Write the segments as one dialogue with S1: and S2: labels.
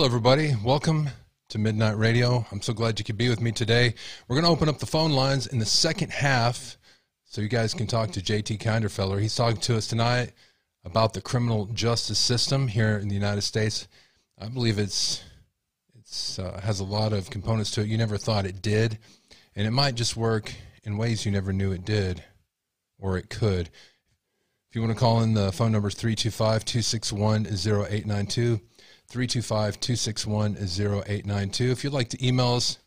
S1: Hello, everybody. Welcome to Midnight Radio. I'm so glad you could be with me today. We're going to open up the phone lines in the second half so you guys can talk to JT Kinderfella. He's talking to us tonight about the criminal justice system here in the United States. I believe it's it's uh, has a lot of components to it you never thought it did, and it might just work in ways you never knew it did or it could. If you want to call in, the phone number is 325 261 0892. 325 261 0892. If you'd like to email us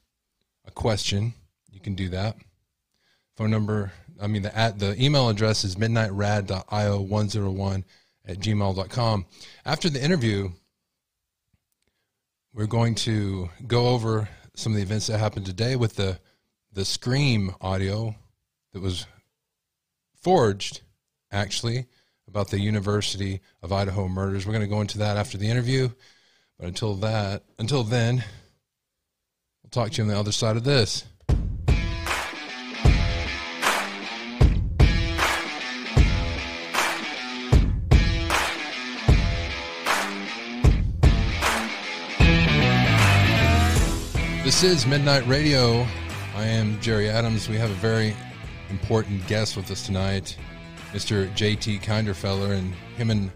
S1: a question, you can do that. Phone number, I mean, the, at, the email address is midnightrad.io101 at gmail.com. After the interview, we're going to go over some of the events that happened today with the, the Scream audio that was forged, actually, about the University of Idaho murders. We're going to go into that after the interview. But until that, until then, we'll talk to you on the other side of this. This is Midnight Radio. I am Jerry Adams. We have a very important guest with us tonight, Mr. JT Kinderfella, and him and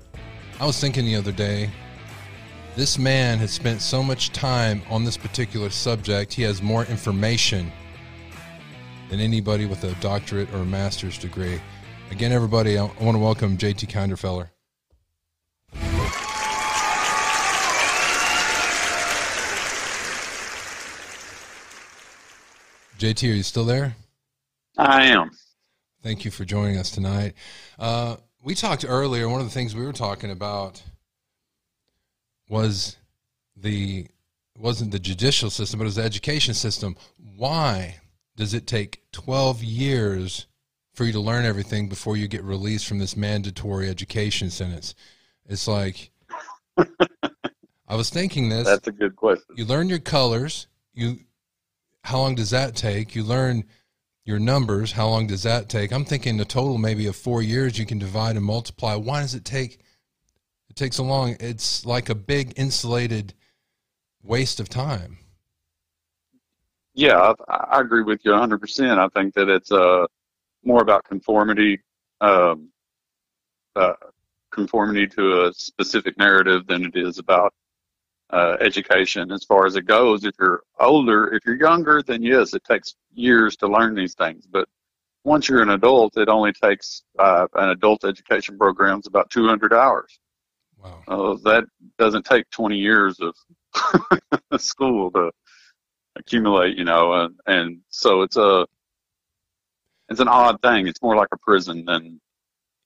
S1: I was thinking the other day this man has spent so much time on this particular subject. He has more information than anybody with a doctorate or a master's degree. Again, everybody, I want to welcome JT Kinderfella. JT, are you still there?
S2: I am.
S1: Thank you for joining us tonight. Uh, we talked earlier. One of the things we were talking about was the wasn't the judicial system, but it was the education system. Why does it take 12 years for you to learn everything before you get released from this mandatory education sentence? It's like I was thinking this.
S2: That's a good question.
S1: You learn your colors. You how long does that take? You learn your numbers. How long does that take? I'm thinking a total maybe of four years. You can divide and multiply. Why does it take It takes so long. It's like a big insulated waste of time.
S2: Yeah, I, I agree with you 100%. I think that it's uh, more about conformity, um, uh, conformity to a specific narrative than it is about uh, education as far as it goes. If you're older, if you're younger, then yes, it takes years to learn these things. But once you're an adult, it only takes uh, an adult education program is about 200 hours. Wow. Uh, that doesn't take 20 years of school to accumulate, you know, and, and so it's a, it's an odd thing. It's more like a prison than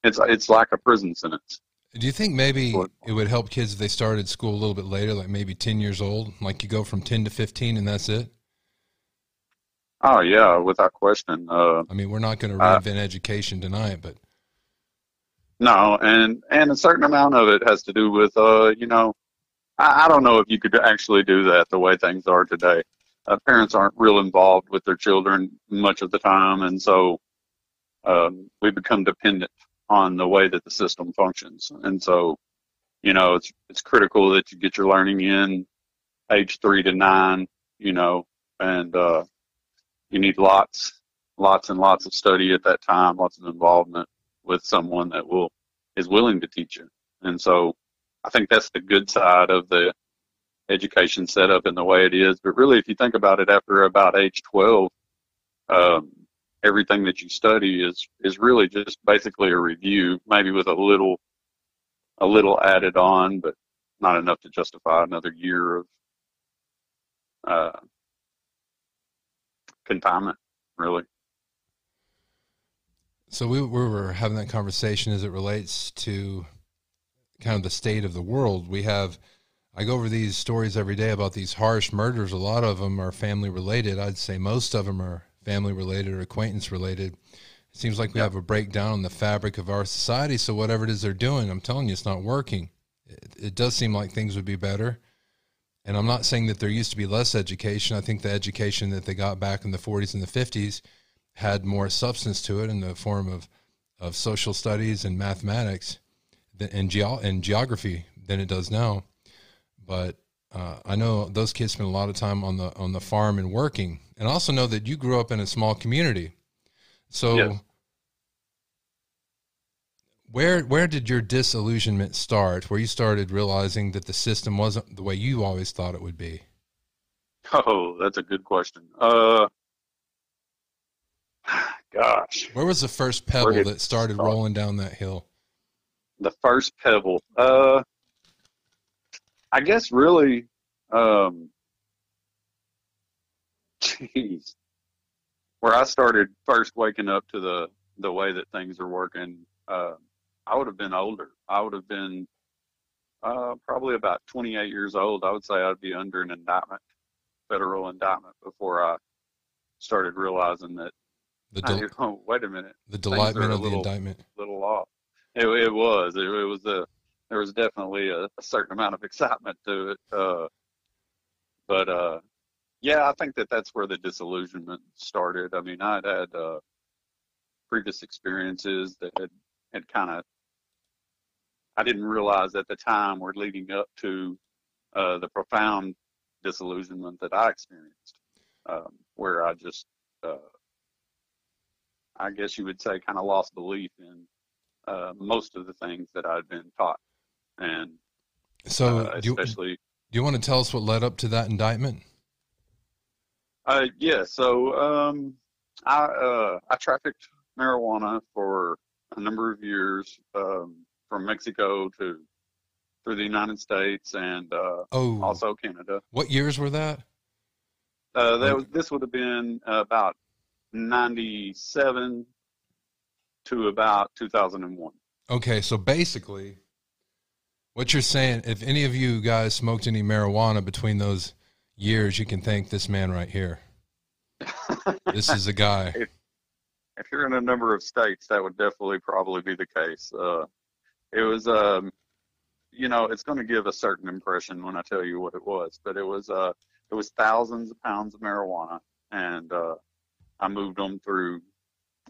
S2: it's, it's like a prison sentence.
S1: Do you think maybe it would help kids if they started school a little bit later, like maybe 10 years old, like you go from 10 to 15 and that's it?
S2: Oh yeah, without question. Uh,
S1: I mean, we're not going to reinvent uh, education tonight, but
S2: no, and and a certain amount of it has to do with uh, you know, I, I don't know if you could actually do that the way things are today. Uh, parents aren't real involved with their children much of the time, and so um, we become dependent on the way that the system functions. And so, you know, it's it's critical that you get your learning in age three to nine, you know, and uh, you need lots, lots and lots of study at that time, lots of involvement with someone that will is willing to teach you. And so I think that's the good side of the education setup and the way it is. But really, if you think about it, after about age 12, um, everything that you study is is really just basically a review, maybe with a little a little added on, but not enough to justify another year of uh, confinement, really.
S1: So we, we were having that conversation as it relates to kind of the state of the world. We have, I go over these stories every day about these harsh murders. A lot of them are family related. I'd say most of them are family related or acquaintance related. It seems like we have a breakdown in the fabric of our society. So whatever it is they're doing, I'm telling you, it's not working. It, it does seem like things would be better. And I'm not saying that there used to be less education. I think the education that they got back in the 40s and the 50s had more substance to it in the form of, of social studies and mathematics and, geo- and geography than it does now. But uh, I know those kids spend a lot of time on the on the farm and working, and I also know that you grew up in a small community. So,
S2: Yes.
S1: where where did your disillusionment start? Where you started realizing that the system wasn't the way you always thought it would be?
S2: Oh, that's a good question. Uh, gosh,
S1: Where was the first pebble that started
S2: start?
S1: rolling down that hill?
S2: the first pebble. Uh, I guess really, um, jeez, where I started first waking up to the the way that things are working. Uh, I would have been older. I would have been uh, probably about 28 years old. I would say I'd be under an indictment, federal indictment, before I started realizing that.
S1: The del-
S2: oh, wait a minute.
S1: the delightment of the
S2: little-
S1: indictment.
S2: little off. It, it was. It, it was a. There was definitely a, a certain amount of excitement to it. Uh, but uh, yeah, I think that that's where the disillusionment started. I mean, I'd had uh, previous experiences that had had kind of. I didn't realize at the time were leading up to uh, the profound disillusionment that I experienced, um, where I just, uh, I guess you would say, kind of lost belief in uh, most of the things that I'd been taught, and
S1: So,
S2: uh,
S1: do, you, do you want to tell us what led up to that indictment?
S2: Uh, yeah. So um, I uh, I trafficked marijuana for a number of years um, from Mexico to through the United States and uh,
S1: Oh,
S2: also Canada.
S1: what years were that?
S2: Uh, that was, this would have been about '97 to about 2001.
S1: Okay, so basically, what you're saying, if any of you guys smoked any marijuana between those years, you can thank this man right here. This is a guy.
S2: if you're in a number of states, that would definitely probably be the case. Uh, it was, um, you know, it's going to give a certain impression when I tell you what it was, but it was, uh, it was thousands of pounds of marijuana, and uh, I moved them through.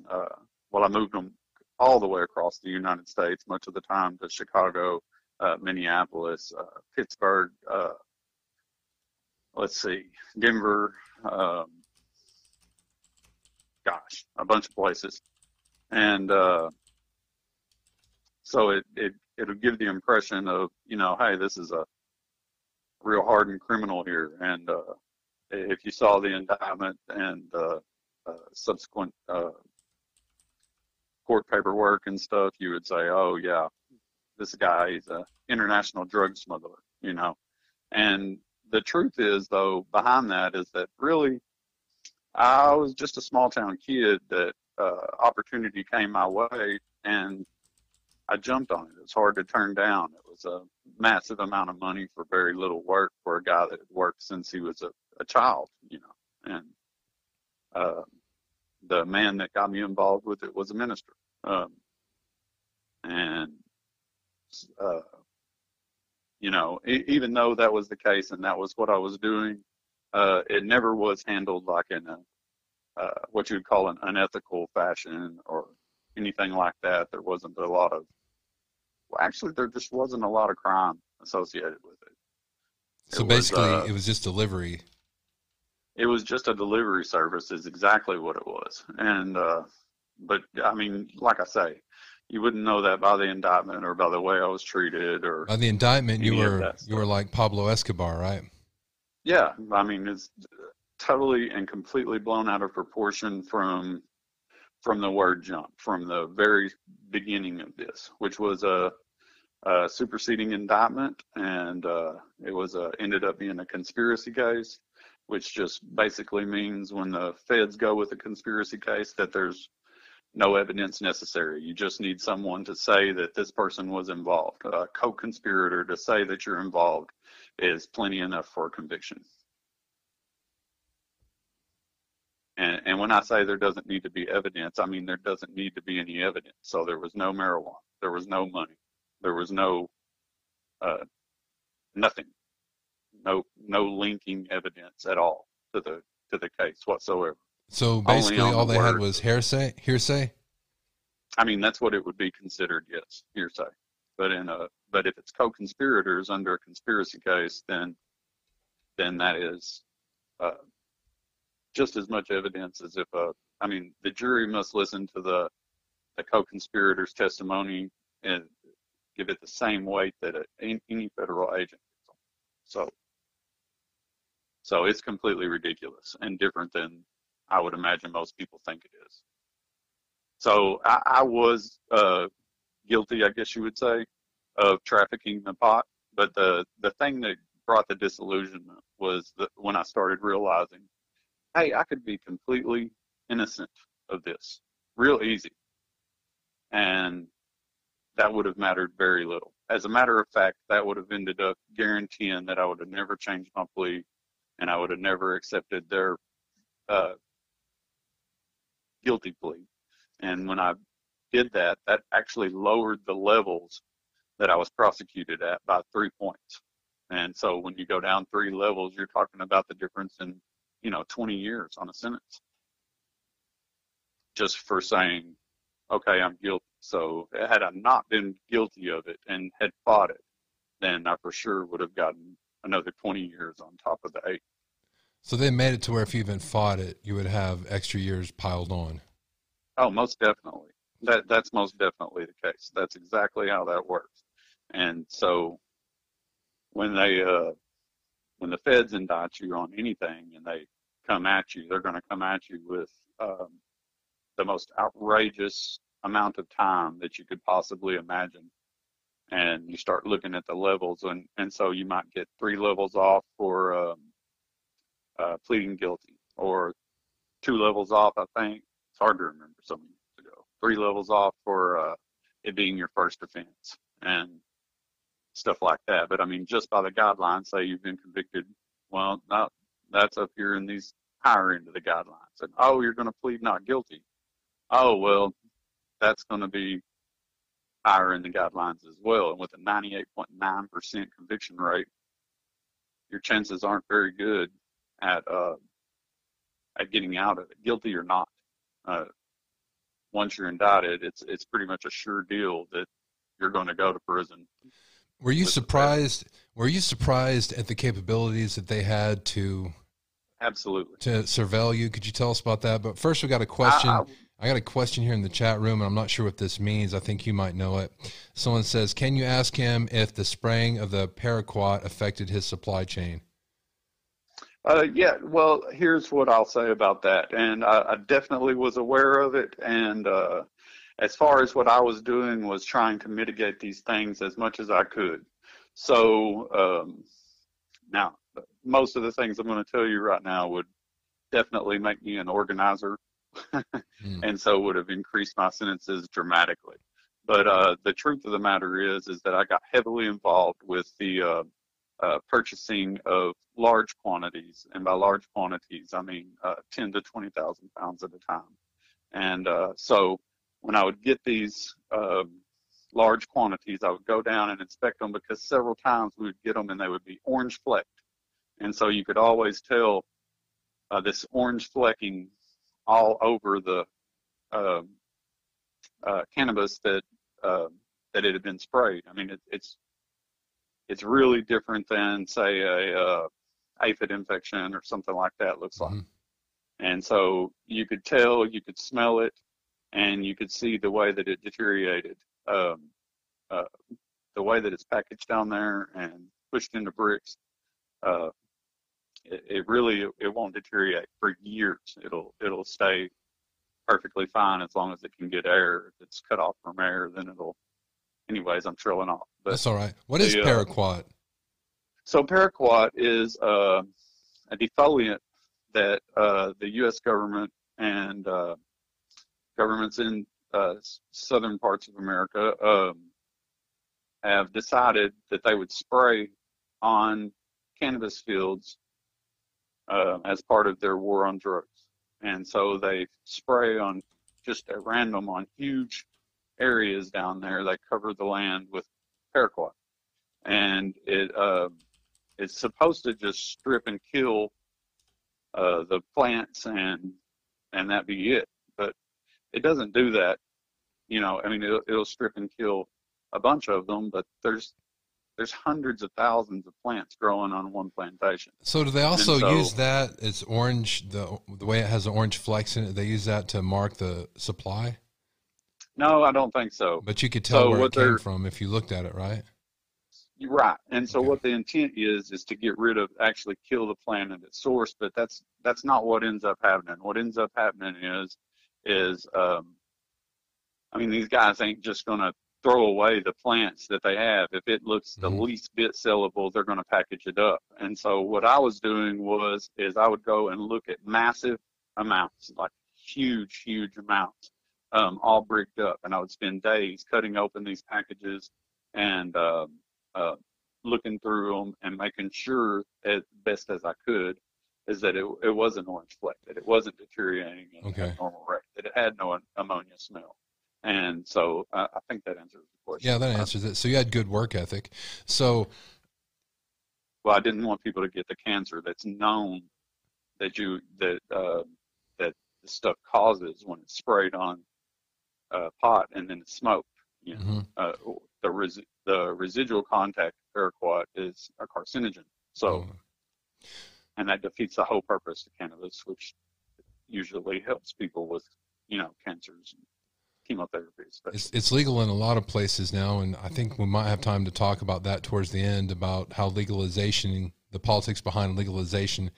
S2: Uh, well, I moved them all the way across the United States, much of the time to Chicago, uh, Minneapolis, uh, Pittsburgh. Uh, let's see, Denver. Um, gosh, a bunch of places, and uh, so it it it'll give the impression of you know, hey, this is a real hardened criminal here, and uh, if you saw the indictment and uh, uh, subsequent uh, court paperwork and stuff, you would say, oh yeah, this guy is a international drug smuggler, you know, and the truth is though behind that is that really I was just a small town kid that uh, opportunity came my way and I jumped on it. It was hard to turn down. It was a massive amount of money for very little work for a guy that had worked since he was a, a child, you know. And uh, the man that got me involved with it was a minister. Um, and, uh, you know, e- even though that was the case and that was what I was doing, uh, it never was handled like in a uh, what you would call an unethical fashion or anything like that. There wasn't a lot of well, actually, there just wasn't a lot of crime associated with it.
S1: So
S2: It was,
S1: basically,
S2: uh,
S1: it was just delivery.
S2: It was just a delivery service, is exactly what it was. And uh, but I mean, like I say, you wouldn't know that by the indictment or by the way I was treated or
S1: By the indictment, you were you were like Pablo Escobar, right?
S2: Yeah, I mean it's totally and completely blown out of proportion from from the word jump, from the very beginning of this, which was a, a superseding indictment, and uh, it was a, ended up being a conspiracy case, which just basically means when the feds go with a conspiracy case that there's no evidence necessary. You just need someone to say that this person was involved. A co-conspirator to say that you're involved is plenty enough for a conviction. And, and when I say there doesn't need to be evidence, I mean there doesn't need to be any evidence. So there was no marijuana, there was no money, there was no uh, nothing, no no linking evidence at all to the to the case whatsoever.
S1: So basically,
S2: on
S1: all
S2: the
S1: they had was hearsay. Hearsay.
S2: I mean that's what it would be considered, yes, hearsay. But in a but if it's co-conspirators under a conspiracy case, then then that is uh, just as much evidence as if a, I mean, the jury must listen to the the co-conspirator's testimony and give it the same weight that a, any federal agent. So, so it's completely ridiculous and different than I would imagine most people think it is. So I, I was uh, guilty, I guess you would say, of trafficking the pot. But the the thing that brought the disillusionment was when I started realizing, hey, I could be completely innocent of this, real easy, and that would have mattered very little. As a matter of fact, that would have ended up guaranteeing that I would have never changed my plea, and I would have never accepted their uh, guilty plea. And when I did that, that actually lowered the levels that I was prosecuted at by three points. And so when you go down three levels, you're talking about the difference in, you know, 20 years on a sentence. Just for saying, okay, I'm guilty. So had I not been guilty of it and had fought it, then I for sure would have gotten another 20 years on top of the eight.
S1: So they made it to where if you even fought it, you would have extra years piled on.
S2: Oh, most definitely. That that's most definitely the case. That's exactly how that works. And so when they uh, when the feds indict you on anything and they come at you, they're going to come at you with um, the most outrageous amount of time that you could possibly imagine. And you start looking at the levels, and, and so you might get three levels off for um, uh, pleading guilty, or two levels off, I think. It's hard to remember so many years ago. Three levels off for uh, it being your first offense. And stuff like that. But I mean, just by the guidelines, say you've been convicted, well, no, that's up here in these higher end of the guidelines. And oh, you're going to plead not guilty. Oh, well, that's going to be higher in the guidelines as well. And with a 98.9% conviction rate, your chances aren't very good at uh, at getting out of it, guilty or not. Uh, once you're indicted, it's it's pretty much a sure deal that you're going to go to prison
S1: were you surprised? Were you surprised at the capabilities that they had to?
S2: Absolutely.
S1: To surveil you, could you tell us about that? But first, we got a question. I, I, I got a question here in the chat room, and I'm not sure what this means. I think you might know it. Someone says, "Can you ask him if the spraying of the paraquat affected his supply chain?"
S2: Uh, yeah, well, here's what I'll say about that. And I, I definitely was aware of it. And uh, as far as what I was doing was trying to mitigate these things as much as I could. So um, now, most of the things I'm going to tell you right now would definitely make me an organizer, mm. and so would have increased my sentences dramatically. But uh, the truth of the matter is, is that I got heavily involved with the uh, purchasing of large quantities, and by large quantities, I mean uh, 10 to 20,000 pounds at a time. And uh, so when I would get these um, large quantities, I would go down and inspect them because several times we would get them and they would be orange flecked. And so you could always tell uh, this orange flecking all over the uh, uh, cannabis that um, that it had been sprayed. I mean, it, it's it's really different than say a uh, aphid infection or something like that looks like. Mm-hmm. And so you could tell, you could smell it, and you could see the way that it deteriorated, um, uh, the way that it's packaged down there and pushed into bricks. Uh, it, it, really it won't deteriorate for years. It'll it'll stay perfectly fine as long as it can get air. If it's cut off from air, then it'll. Anyways, I'm trilling off.
S1: But That's all right. What is the, uh, paraquat?
S2: So paraquat is uh, a defoliant that uh, the U.S. government and uh, governments in uh, southern parts of America um, have decided that they would spray on cannabis fields uh, as part of their war on drugs. And so they spray on just at random on huge areas down there. They cover the land with paraquat. And it uh, it's supposed to just strip and kill uh, the plants and and that be it. But it doesn't do that. You know, I mean, it'll, it'll strip and kill a bunch of them, but there's there's hundreds of thousands of plants growing on one plantation.
S1: So do they also
S2: so-
S1: use that It's orange the the way it has the orange flecks in it? They use that to mark the supply,
S2: No, I don't think so.
S1: but you could tell
S2: So
S1: where it came
S2: they're-
S1: from if you looked at it, right?
S2: Right. And so
S1: Okay.
S2: what the intent is is to get rid of actually kill the plant at its source, but that's that's not what ends up happening. What ends up happening is is um I mean these guys ain't just gonna throw away the plants that they have. If it looks the
S1: Mhm.
S2: least bit sellable, they're gonna package it up. And so what I was doing was is I would go and look at massive amounts, like huge, huge amounts, um, all bricked up. And I would spend days cutting open these packages and um uh, looking through them and making sure as best as I could is that it, it was an orange fleck, that it wasn't deteriorating at
S1: Okay.
S2: a normal rate, that it had no ammonia smell. And so uh, I think that answers the question.
S1: Yeah, that answers it. So you had good work ethic. So
S2: Well, I didn't want people to get the cancer that's known that you that uh, that the stuff causes when it's sprayed on uh, pot and then it's smoked. You know,
S1: mhm.
S2: uh, the res- the residual contact paraquat is a carcinogen. So.
S1: Oh,
S2: and that defeats the whole purpose of cannabis, which usually helps people with, you know, cancers and chemotherapy. Especially.
S1: It's it's legal in a lot of places now, and I think we might have time to talk about that towards the end about how legalization, the politics behind legalization,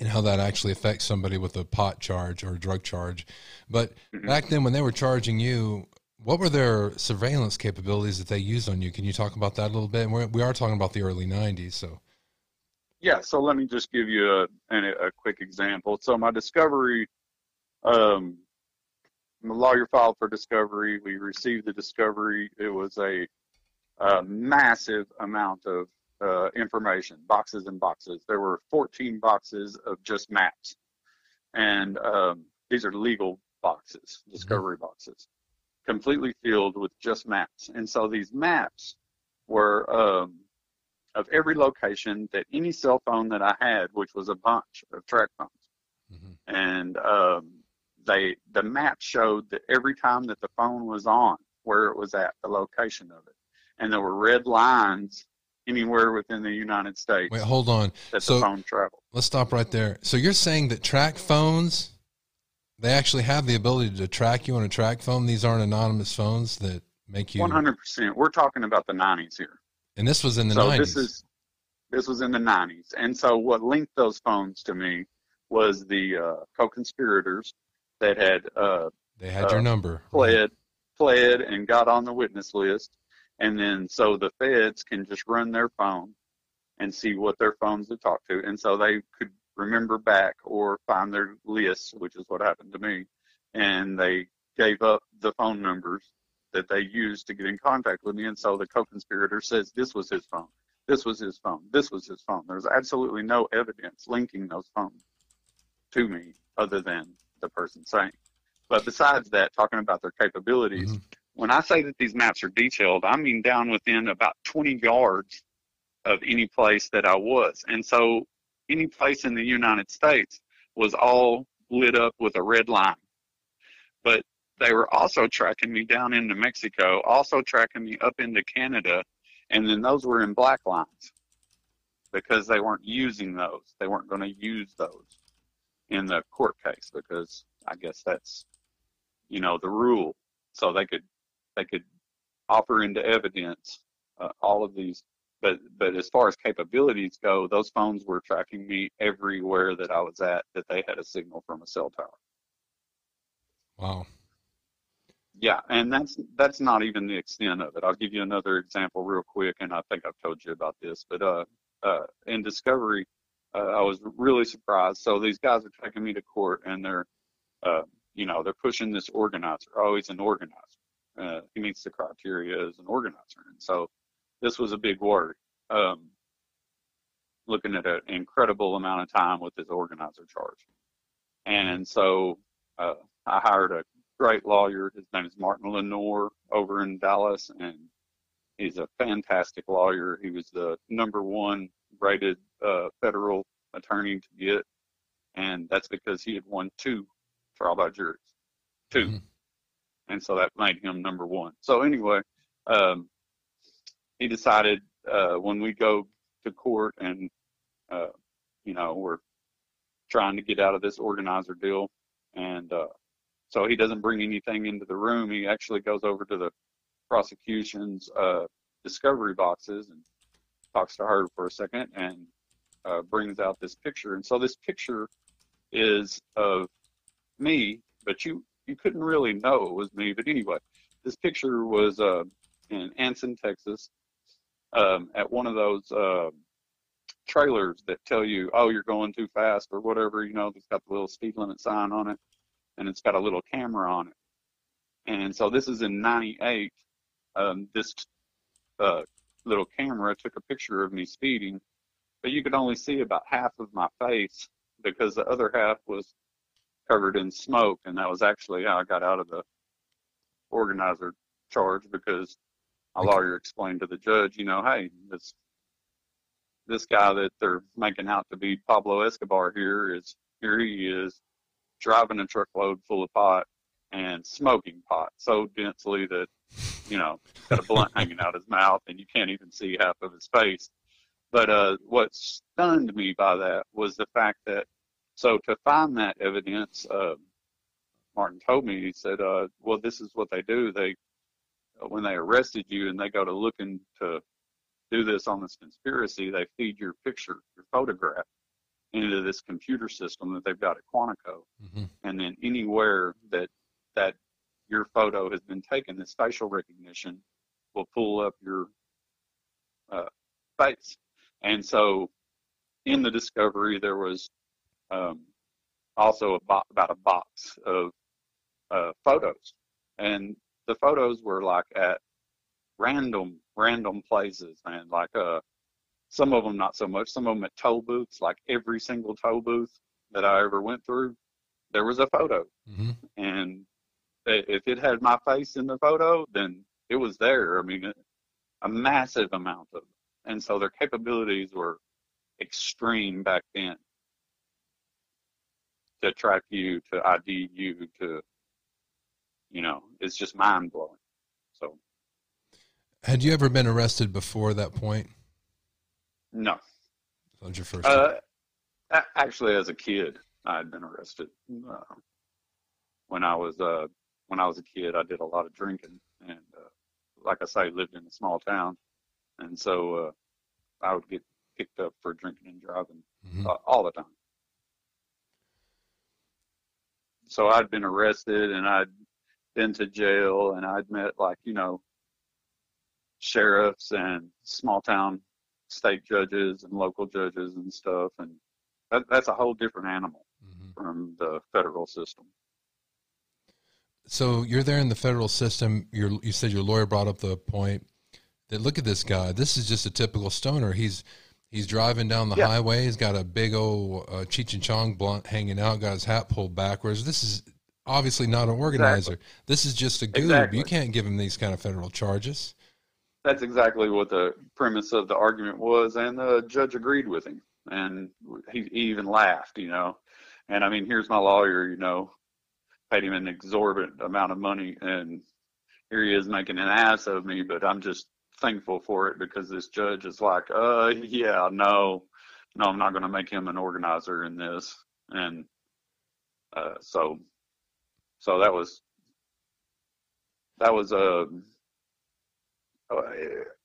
S1: and how that actually affects somebody with a pot charge or a drug charge. But
S2: Mhm.
S1: back then, when they were charging you, what were their surveillance capabilities that they used on you? Can you talk about that a little bit? And we're, we are talking about the early '90s, so
S2: Yeah, so let me just give you a, a, a quick example. So my discovery, um, the lawyer filed for discovery. We received the discovery. It was a, a massive amount of uh, information, boxes and boxes. There were 14 boxes of just maps, and um, these are legal boxes, discovery boxes, completely filled with just maps. And so these maps were um, of every location that any cell phone that I had, which was a bunch of track phones.
S1: mhm.
S2: And um, they the map showed that every time that the phone was on, where it was at, the location of it, and there were red lines anywhere within the United States
S1: wait, hold on.
S2: that
S1: so-
S2: the phone traveled.
S1: Let's stop right there. So you're saying that track phones, they actually have the ability to track you on a track phone. These aren't anonymous phones that make you.
S2: One hundred percent. We're talking about the nineties here.
S1: And this was in the nineties.
S2: so
S1: 90s.
S2: this is this was in the 90s and so what linked those phones to me was the uh, co-conspirators that had uh,
S1: they had your
S2: uh,
S1: number.
S2: pled pled and got on the witness list and then so the feds can just run their phone and see what their phones have talked to. And so they could remember back or find their lists which is what happened to me. And they gave up the phone numbers that they used to get in contact with me. And so the co-conspirator says this was his phone. This was his phone. This was his phone. There's absolutely no evidence linking those phones to me other than the person saying. But besides that talking about their capabilities
S1: Mhm.
S2: When I say that these maps are detailed, I mean down within about 20 yards of any place that I was. And so any place in the United States was all lit up with a red line. But they were also tracking me down into Mexico, also tracking me up into Canada, and then those were in black lines because they weren't using those. They weren't going to use those in the court case because I guess that's, you know, the rule. So they could they could offer into evidence uh, all of these. But but as far as capabilities go, those phones were tracking me everywhere that I was at that they had a signal from a cell tower.
S1: Wow.
S2: Yeah, and that's that's not even the extent of it. I'll give you another example real quick, and I think I've told you about this. But uh, uh, in Discovery, uh, I was really surprised. So these guys are taking me to court, and they're, uh, you know, they're pushing this organizer. Oh, he's an organizer. Uh, he meets the criteria as an organizer, and so this was a big worry. Um, looking at an incredible amount of time with this organizer charge, and so uh, I hired a great lawyer. His name is Martin Lenore over in Dallas, and he's a fantastic lawyer. He was the number one rated uh, federal attorney to get, and that's because he had won two trial by juries, 2
S1: Mhm.
S2: And so that made him number one. So anyway, um, he decided uh, when we go to court and uh, you know we're trying to get out of this organizer deal, and uh, so he doesn't bring anything into the room. He actually goes over to the prosecution's uh, discovery boxes and talks to her for a second and uh, brings out this picture. And so this picture is of me, but you you couldn't really know it was me. But anyway, this picture was uh, in Anson, Texas, um, at one of those uh, trailers that tell you, oh, you're going too fast or whatever. You know, it's got the little speed limit sign on it, and it's got a little camera on it. And so this is in '98. Um, this uh, little camera took a picture of me speeding, but you could only see about half of my face because the other half was covered in smoke, and that was actually how I got out of the organizer charge because a lawyer explained to the judge, you know, hey, this this guy that they're making out to be Pablo Escobar here is here he is driving a truckload full of pot and smoking pot so densely that you know got a blunt hanging out his mouth and you can't even see half of his face. But uh, what stunned me by that was the fact that so to find that evidence, uh, Martin told me he said, uh, "Well, this is what they do. They when they arrested you and they go to looking to do this on this conspiracy, they feed your picture, your photograph, into this computer system that they've got at Quantico, mm-hmm. and then anywhere that that your photo has been taken, this facial recognition will pull up your uh, face. And so, in the discovery, there was um, also a bo- about a box of uh, photos, and the photos were like at random random places, man. Like uh, some of them not so much. Some of them at toll booths. Like every single toll booth that I ever went through, there was a photo, mm-hmm. and if it had my face in the photo, then it was there. I mean, a massive amount of. And so their capabilities were extreme back then to track you, to ID you, to, you know, it's just mind blowing. So.
S1: Had you ever been arrested before that point?
S2: No.
S1: That was your first uh,
S2: Actually, as a kid, I had been arrested. Uh, when I was uh, when I was a kid, I did a lot of drinking, and uh, like I say, lived in a small town, and so uh, I would get picked up for drinking and driving mm-hmm. uh, all the time. So I'd been arrested, and I'd been to jail, and I'd met like you know sheriffs and small town state judges and local judges and stuff, and that, that's a whole different animal mm-hmm. from the federal system.
S1: So you're there in the federal system. You're, you said your lawyer brought up the point that look at this guy. This is just a typical stoner. He's he's driving down the yeah. highway. He's got a big old uh, Cheech and Chong blunt hanging out. Got his hat pulled backwards. This is obviously not an organizer. Exactly. This is just a goob. Exactly. You can't give him these kind of federal charges.
S2: That's exactly what the premise of the argument was, and the judge agreed with him, and he, he even laughed. You know, and I mean, here's my lawyer. You know, paid him an exorbitant amount of money, and here he is making an ass of me. But I'm just thankful for it because this judge is like, uh, yeah, no, no, I'm not going to make him an organizer in this, and uh, so, so that was that was a. Uh,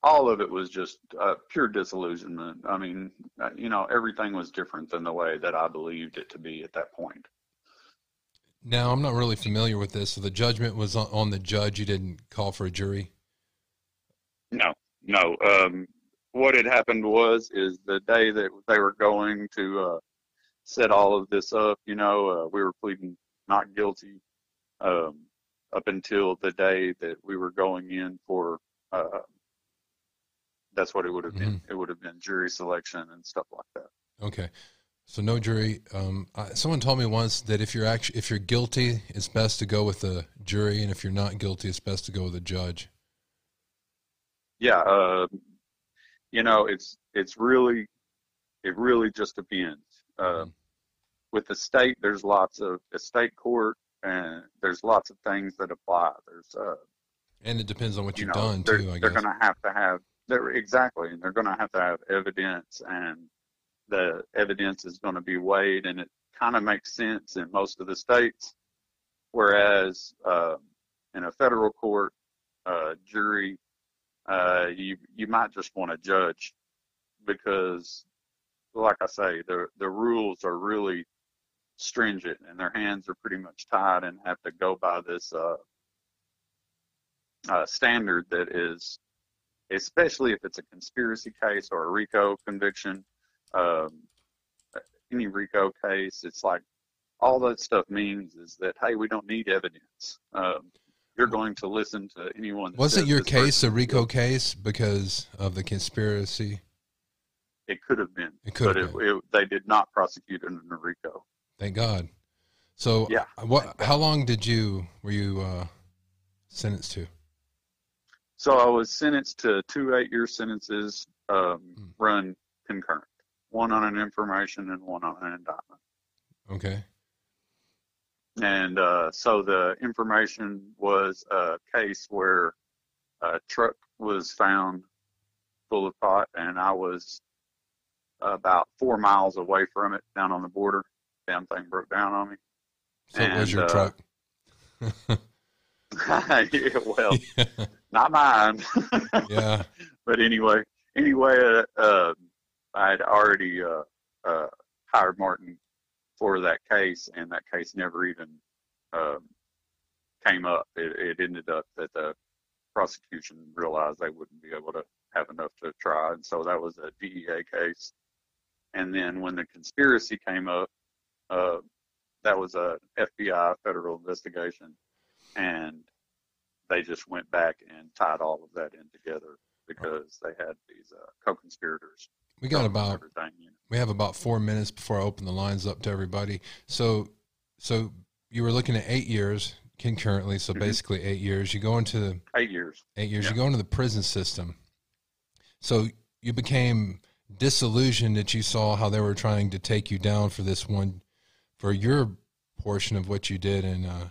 S2: all of it was just uh, pure disillusionment. I mean, uh, you know, everything was different than the way that I believed it to be at that point.
S1: Now, I'm not really familiar with this. So the judgment was on the judge. You didn't call for a jury.
S2: No, no. Um, what had happened was is the day that they were going to uh, set all of this up. You know, uh, we were pleading not guilty um, up until the day that we were going in for. Uh, that's what it would have mm-hmm. been. It would have been jury selection and stuff like that.
S1: Okay. So no jury. Um, I, someone told me once that if you're actually if you're guilty, it's best to go with a jury, and if you're not guilty, it's best to go with a judge.
S2: Yeah, uh, you know, it's it's really it really just depends. Uh, mm-hmm. With the state, there's lots of the state court, and there's lots of things that apply. There's uh,
S1: and it depends on what you have done too.
S2: I they're going to have to have they're exactly, and they're going to have to have evidence, and the evidence is going to be weighed, and it kind of makes sense in most of the states. Whereas uh, in a federal court, uh, jury, uh, you you might just want to judge because, like I say, the the rules are really stringent, and their hands are pretty much tied, and have to go by this uh, uh, standard that is, especially if it's a conspiracy case or a RICO conviction. Um, any RICO case, it's like all that stuff means is that hey, we don't need evidence. Um, you're going to listen to anyone. that
S1: Wasn't your case a RICO case because of the conspiracy?
S2: It could have been.
S1: It could
S2: but
S1: have
S2: it,
S1: been.
S2: it, they did not prosecute it under RICO.
S1: Thank God. So,
S2: Yeah.
S1: what? How long did you were you uh, sentenced to?
S2: So I was sentenced to two eight-year sentences, um,
S1: Hmm.
S2: run concurrent, one on an information and one on an indictment.
S1: Okay.
S2: And uh, so the information was a case where a truck was found full of pot, and I was about four miles away from it, down on the border. Damn thing broke down on me.
S1: So it was your
S2: uh,
S1: truck.
S2: yeah, well, not mine.
S1: yeah.
S2: but anyway, anyway, uh, uh, I had already uh, uh, hired Martin for that case, and that case never even um, came up. It, it ended up that the prosecution realized they wouldn't be able to have enough to try, and so that was a DEA case. And then when the conspiracy came up, uh, that was a FBI federal investigation, and they just went back and tied all of that in together because they had these uh, co-conspirators.
S1: We got about
S2: everything. You know.
S1: we have about four minutes before I open the lines up to everybody. So, so you were looking at eight years concurrently. So
S2: Mhm.
S1: basically eight years. You go into the
S2: eight years.
S1: eight years. You go into the prison system. So you became disillusioned that you saw how they were trying to take you down for this one, for your portion of what you did in uh,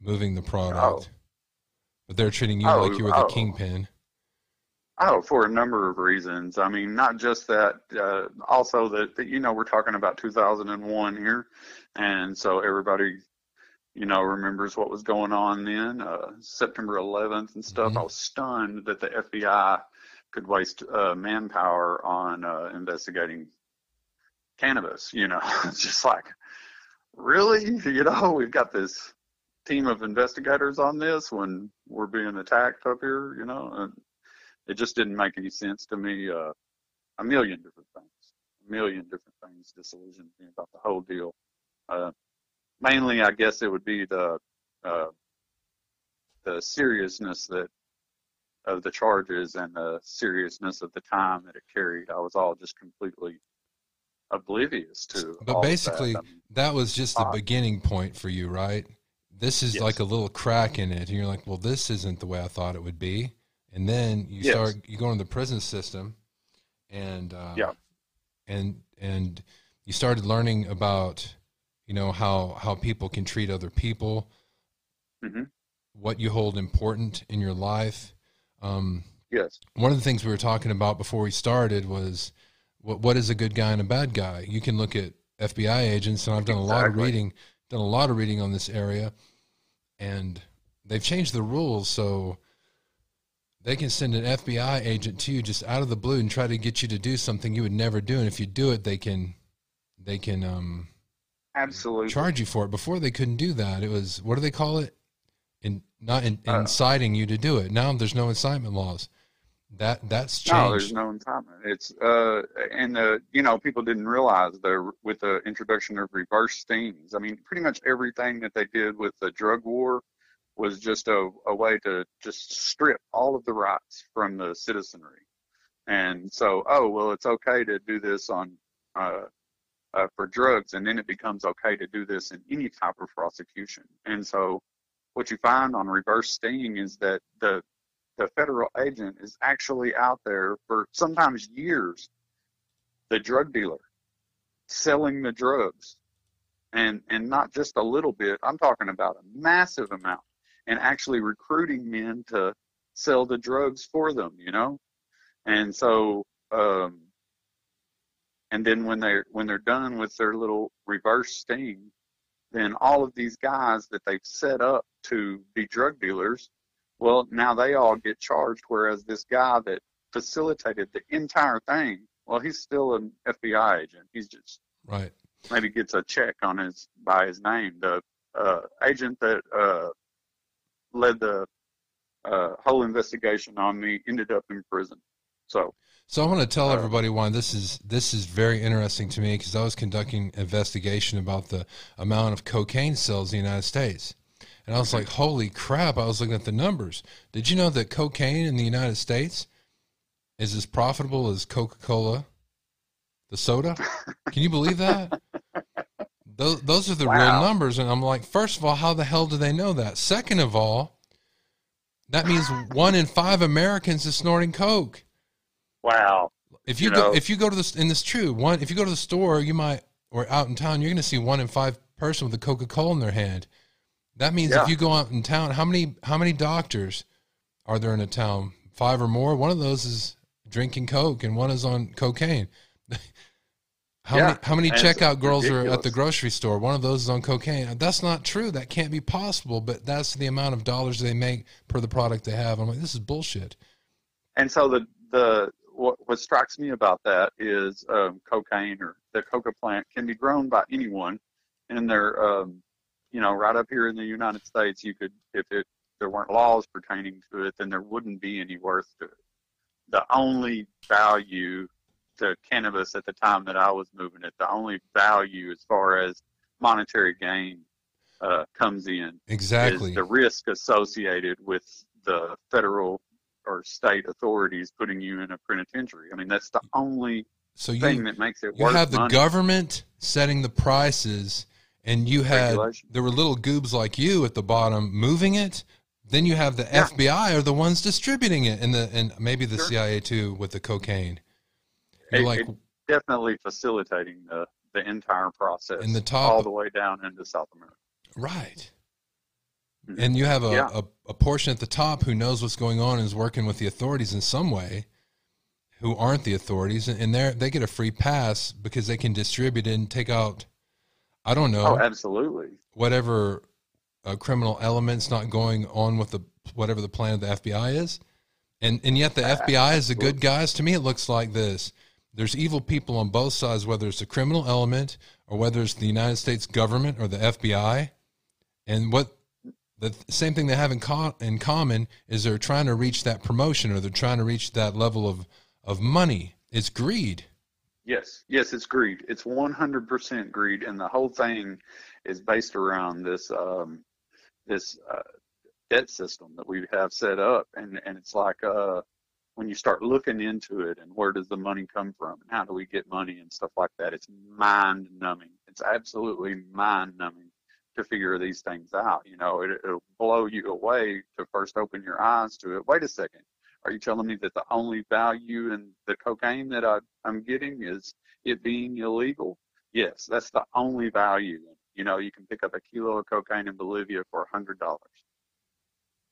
S1: moving the product.
S2: Oh.
S1: But they're treating you
S2: Oh,
S1: like you were the
S2: oh.
S1: kingpin.
S2: Oh, for a number of reasons. I mean, not just that. Uh, also, that, that you know, we're talking about 2001 here, and so everybody, you know, remembers what was going on then, uh, September 11th and stuff.
S1: Mhm.
S2: I was stunned that the FBI could waste uh, manpower on uh, investigating cannabis. You know, it's just like, really, you know, we've got this team of investigators on this when we're being attacked up here. You know, and it just didn't make any sense to me. Uh, a million different things, a million different things disillusioned me about the whole deal. Uh, mainly, I guess it would be the uh, the seriousness that of the charges and the seriousness of the time that it carried. I was all just completely oblivious to.
S1: But
S2: that.
S1: basically,
S2: I mean,
S1: that was just the
S2: Uh,
S1: beginning point for you, right? This is
S2: Yes.
S1: like a little crack in it, and you're like, "Well, this isn't the way I thought it would be." And then you
S2: Yes.
S1: start, you go into the prison system, and uh,
S2: Yeah.
S1: and and you started learning about, you know, how how people can treat other people,
S2: Mhm.
S1: what you hold important in your life. Um,
S2: yes,
S1: one of the things we were talking about before we started was what what is a good guy and a bad guy. You can look at FBI agents, and I've done a lot of reading, done a lot of reading on this area, and they've changed the rules so they can send an FBI agent to you just out of the blue and try to get you to do something you would never do, and if you do it, they can they can um,
S2: absolutely.
S1: charge you for it. Before they couldn't do that. It was what do they call it? In not in,
S2: Uh,
S1: inciting you to do it. Now there's no incitement laws. That that's changed.
S2: No, there's no incitement. It's uh, and uh, you know, people didn't realize the with the introduction of reverse stings. I mean, pretty much everything that they did with the drug war was just a, a way to just strip all of the rights from the citizenry. And so, oh well, it's okay to do this on uh, uh, for drugs, and then it becomes okay to do this in any type of prosecution. And so, what you find on reverse sting is that the the federal agent is actually out there for sometimes years, the drug dealer selling the drugs and and not just a little bit i'm talking about a massive amount and actually recruiting men to sell the drugs for them you know And so, um, and then when they're when they're done with their little reverse sting, then all of these guys that they've set up to be drug dealers, well, now they all get charged. Whereas this guy that facilitated the entire thing, well, he's still an FBI agent. He's just
S1: right.
S2: Maybe gets a check on his by his name. The uh, agent that uh, led the uh, whole investigation on me ended up in prison. So
S1: so I want to tell uh, everybody why this is this is very interesting to me because I was conducting investigation about the amount of cocaine sales in the United States. And I was like, holy crap, I was looking at the numbers. Did you know that cocaine in the United States is as profitable as Coca-Cola, the soda? Can you believe that? those, those are the wow. real numbers. And I'm like, first of all, how the hell do they know that? Second of all, that means one in five Americans is snorting Coke.
S2: Wow.
S1: If you, you go, know, if you go to the, and it's true, one, if you go to the store, you might, or out in town, you're going to see one in five person with a Coca Cola in their hand. That means yeah. if you go out in town, how many, how many doctors are there in a town? Five or more. One of those is drinking Coke, and one is on cocaine. How yeah. many, how many and checkout girls ridiculous. are at the grocery store? One of those is on cocaine. That's not true. That can't be possible. But that's the amount of dollars they make per the product they have. I'm like, this is bullshit.
S2: And so the the what, what strikes me about that is um, cocaine or the coca plant can be grown by anyone, and they're um, you know right up here in the United States. You could if it there weren't laws pertaining to it, then there wouldn't be any worth to it. The only value to cannabis at the time that I was moving it, the only value as far as monetary gain uh, comes in
S1: exactly
S2: is the risk associated with the federal or state authorities putting you in a penitentiary. I mean, that's the only so you, thing that makes it.
S1: You have the money. government setting the prices, and you had there were little goobs like you at the bottom moving it. Then you have the yeah. FBI are the ones distributing it, and the and maybe the sure. CIA too with the cocaine.
S2: It, like it definitely facilitating the the entire process, in the top, all the way down into South America.
S1: Right. Mm-hmm. and you have a, yeah. a, a, portion at the top who knows what's going on and is working with the authorities in some way who aren't the authorities and they they get a free pass because they can distribute and take out i don't know
S2: oh absolutely
S1: whatever uh, criminal elements not going on with the whatever the plan of the fbi is and and yet the uh, fbi is the good guys to me it looks like this there's evil people on both sides whether it's the criminal element or whether it's the united states government or the fbi and what the same thing they have in, co- in common is they're trying to reach that promotion or they're trying to reach that level of, of money. It's greed.
S2: Yes, yes, it's greed. It's 100% greed, and the whole thing is based around this um, this uh, debt system that we have set up, and and it's like uh, when you start looking into it, and where does the money come from, and how do we get money and stuff like that. It's mind numbing. It's absolutely mind numbing to figure these things out. You know, it, it'll blow you away to first open your eyes to it. Wait a second. Are you telling me that the only value in the cocaine that I, I'm getting is it being illegal? Yes, that's the only value. You know, you can pick up a kilo of cocaine in Bolivia for a hundred dollars.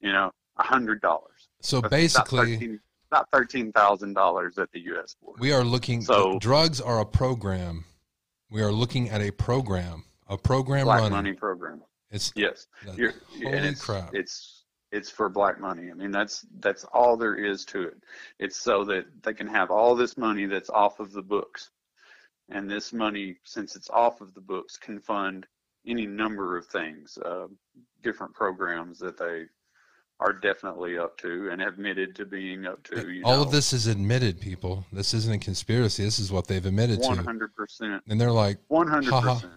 S2: You know, a hundred dollars.
S1: So that's basically,
S2: not thirteen thousand dollars at the U.S. border.
S1: We are looking. So drugs are a program. We are looking at a program a program
S2: black
S1: running.
S2: money program.
S1: It's
S2: yes.
S1: You're, holy
S2: it's,
S1: crap!
S2: It's it's for black money. I mean, that's that's all there is to it. It's so that they can have all this money that's off of the books, and this money, since it's off of the books, can fund any number of things, uh, different programs that they are definitely up to and admitted to being up to.
S1: All
S2: know.
S1: of this is admitted, people. This isn't a conspiracy. This is what they've admitted 100%.
S2: to. 100%.
S1: And they're like,
S2: 100%.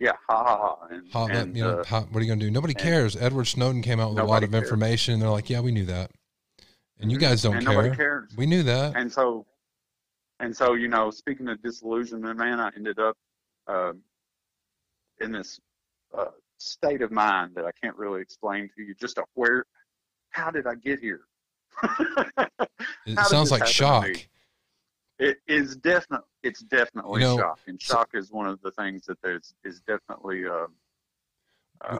S2: Yeah, ha ha ha. And,
S1: ha,
S2: and,
S1: you know,
S2: uh,
S1: ha, what are you going to do? Nobody cares. Edward Snowden came out with a lot of cares. information, and they're like, "Yeah, we knew that," and you mm-hmm. guys don't
S2: and
S1: care.
S2: Nobody cares.
S1: We knew that.
S2: And so, and so, you know, speaking of disillusionment, man, I ended up uh, in this uh, state of mind that I can't really explain to you. Just a where, how did I get here?
S1: it sounds like shock.
S2: It is definitely it's definitely you know, shock, and shock so, is one of the things that there's is definitely uh, uh,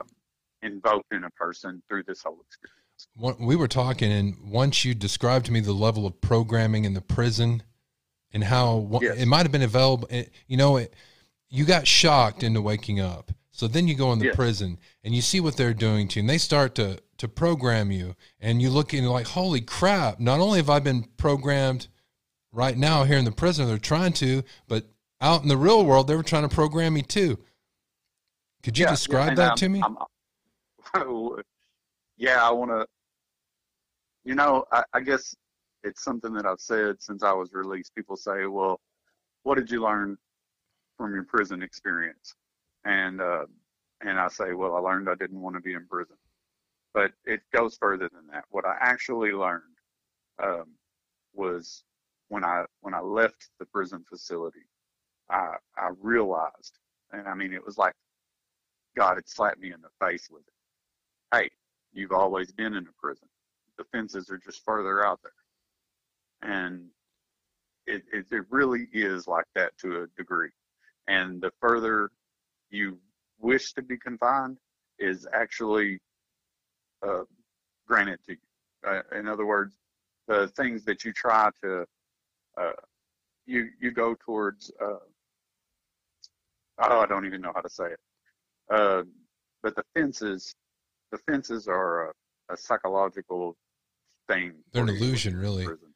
S2: invoked in a person through this whole experience.
S1: we were talking, and once you described to me the level of programming in the prison and how yes. it might have been available, eh, you know, it, you got shocked into waking up. So then you go in the yes. prison and you see what they're doing to you, and they start to to program you, and you look and you are like, holy crap! Not only have I been programmed right now here in the prison, they're trying to, but out in the real world, they were trying to program me too. Could you yeah, describe yeah, that I'm, to me?
S2: I'm, yeah, I want to. You know, I, I guess it's something that I've said since I was released. People say, "Well, what did you learn from your prison experience?" And uh, and I say, "Well, I learned I didn't want to be in prison." But it goes further than that. What I actually learned um, was when I when I left the prison facility, I I realized, and I mean, it was like God had slapped me in the face with it. Hey, you've always been in a prison. The fences are just further out there, and it it, it really is like that to a degree. And the further you wish to be confined is actually uh, granted to you. Uh, in other words, the things that you try to uh, you you go towards uh, oh I don't even know how to say it uh, but the fences the fences are a, a psychological thing
S1: they're an illusion really prison.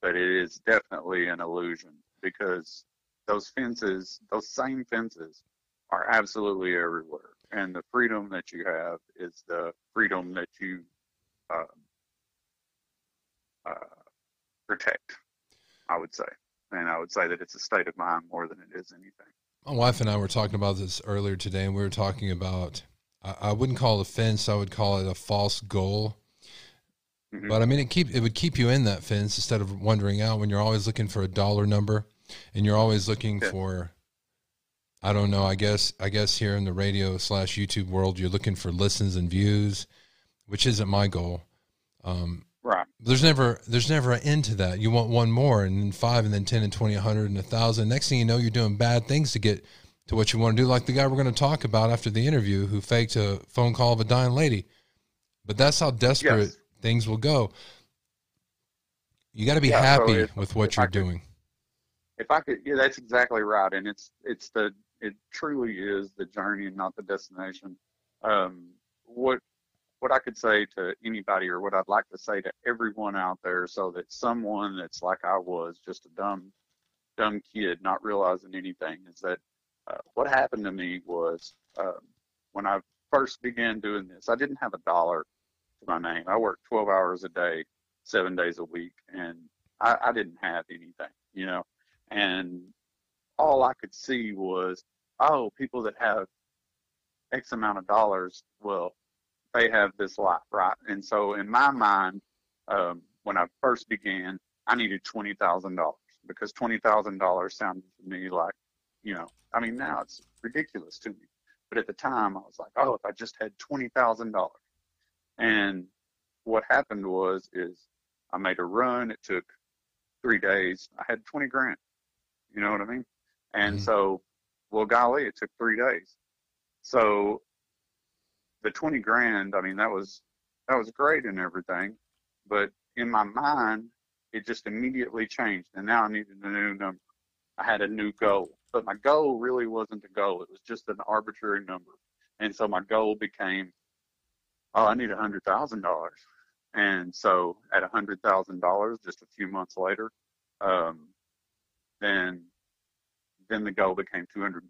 S2: but it is definitely an illusion because those fences those same fences are absolutely everywhere and the freedom that you have is the freedom that you uh, uh, protect I would say. And I would say that it's a state of mind more than it is anything.
S1: My wife and I were talking about this earlier today, and we were talking about I, I wouldn't call it a fence; I would call it a false goal. Mm-hmm. But I mean, it keep it would keep you in that fence instead of wandering out when you're always looking for a dollar number, and you're always looking yeah. for. I don't know. I guess I guess here in the radio slash YouTube world, you're looking for listens and views, which isn't my goal. Um,
S2: Right.
S1: There's never there's never an end to that. You want one more, and then five, and then ten, and twenty, hundred, and a thousand. Next thing you know, you're doing bad things to get to what you want to do. Like the guy we're going to talk about after the interview, who faked a phone call of a dying lady. But that's how desperate yes. things will go. You got to be yeah, happy so if, with what you're could, doing.
S2: If I could, yeah, that's exactly right, and it's it's the it truly is the journey and not the destination. Um, what what I could say to anybody or what I'd like to say to everyone out there so that someone that's like I was, just a dumb, dumb kid, not realizing anything, is that uh, what happened to me was uh, when I first began doing this, I didn't have a dollar to my name. I worked 12 hours a day, seven days a week, and I, I didn't have anything, you know, and all I could see was, oh, people that have X amount of dollars, well, they have this life, right? And so in my mind, um, when I first began, I needed twenty thousand dollars because twenty thousand dollars sounded to me like, you know, I mean now it's ridiculous to me, but at the time I was like, oh, if I just had twenty thousand dollars. And what happened was, is I made a run. It took three days. I had twenty grand. You know what I mean? And mm-hmm. so, well, golly, it took three days. So the 20 grand, I mean, that was, that was great and everything. But in my mind, it just immediately changed. And now I needed a new number. I had a new goal. But my goal really wasn't a goal. It was just an arbitrary number. And so my goal became, oh, I need a hundred thousand dollars. And so at a hundred thousand dollars, just a few months later, um, then then the goal became two hundred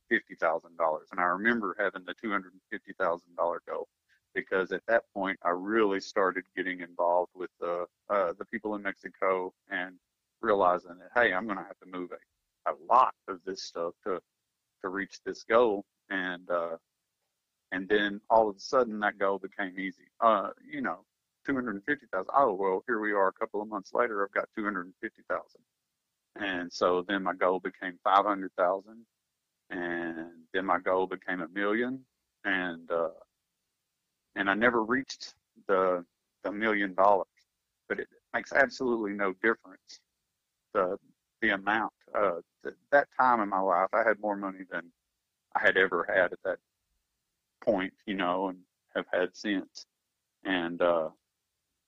S2: and I remember having the two hundred and fifty thousand dollar goal because at that point I really started getting involved with the uh, the people in Mexico and realizing that hey, I'm going to have to move a, a lot of this stuff to to reach this goal. And uh, and then all of a sudden that goal became easy. Uh, you know, two hundred and fifty thousand. Oh well, here we are a couple of months later. I've got two hundred and so then my goal became 500,000 and then my goal became a million and uh, and I never reached the the million dollars but it makes absolutely no difference the the amount uh, th- that time in my life I had more money than I had ever had at that point you know and have had since and uh,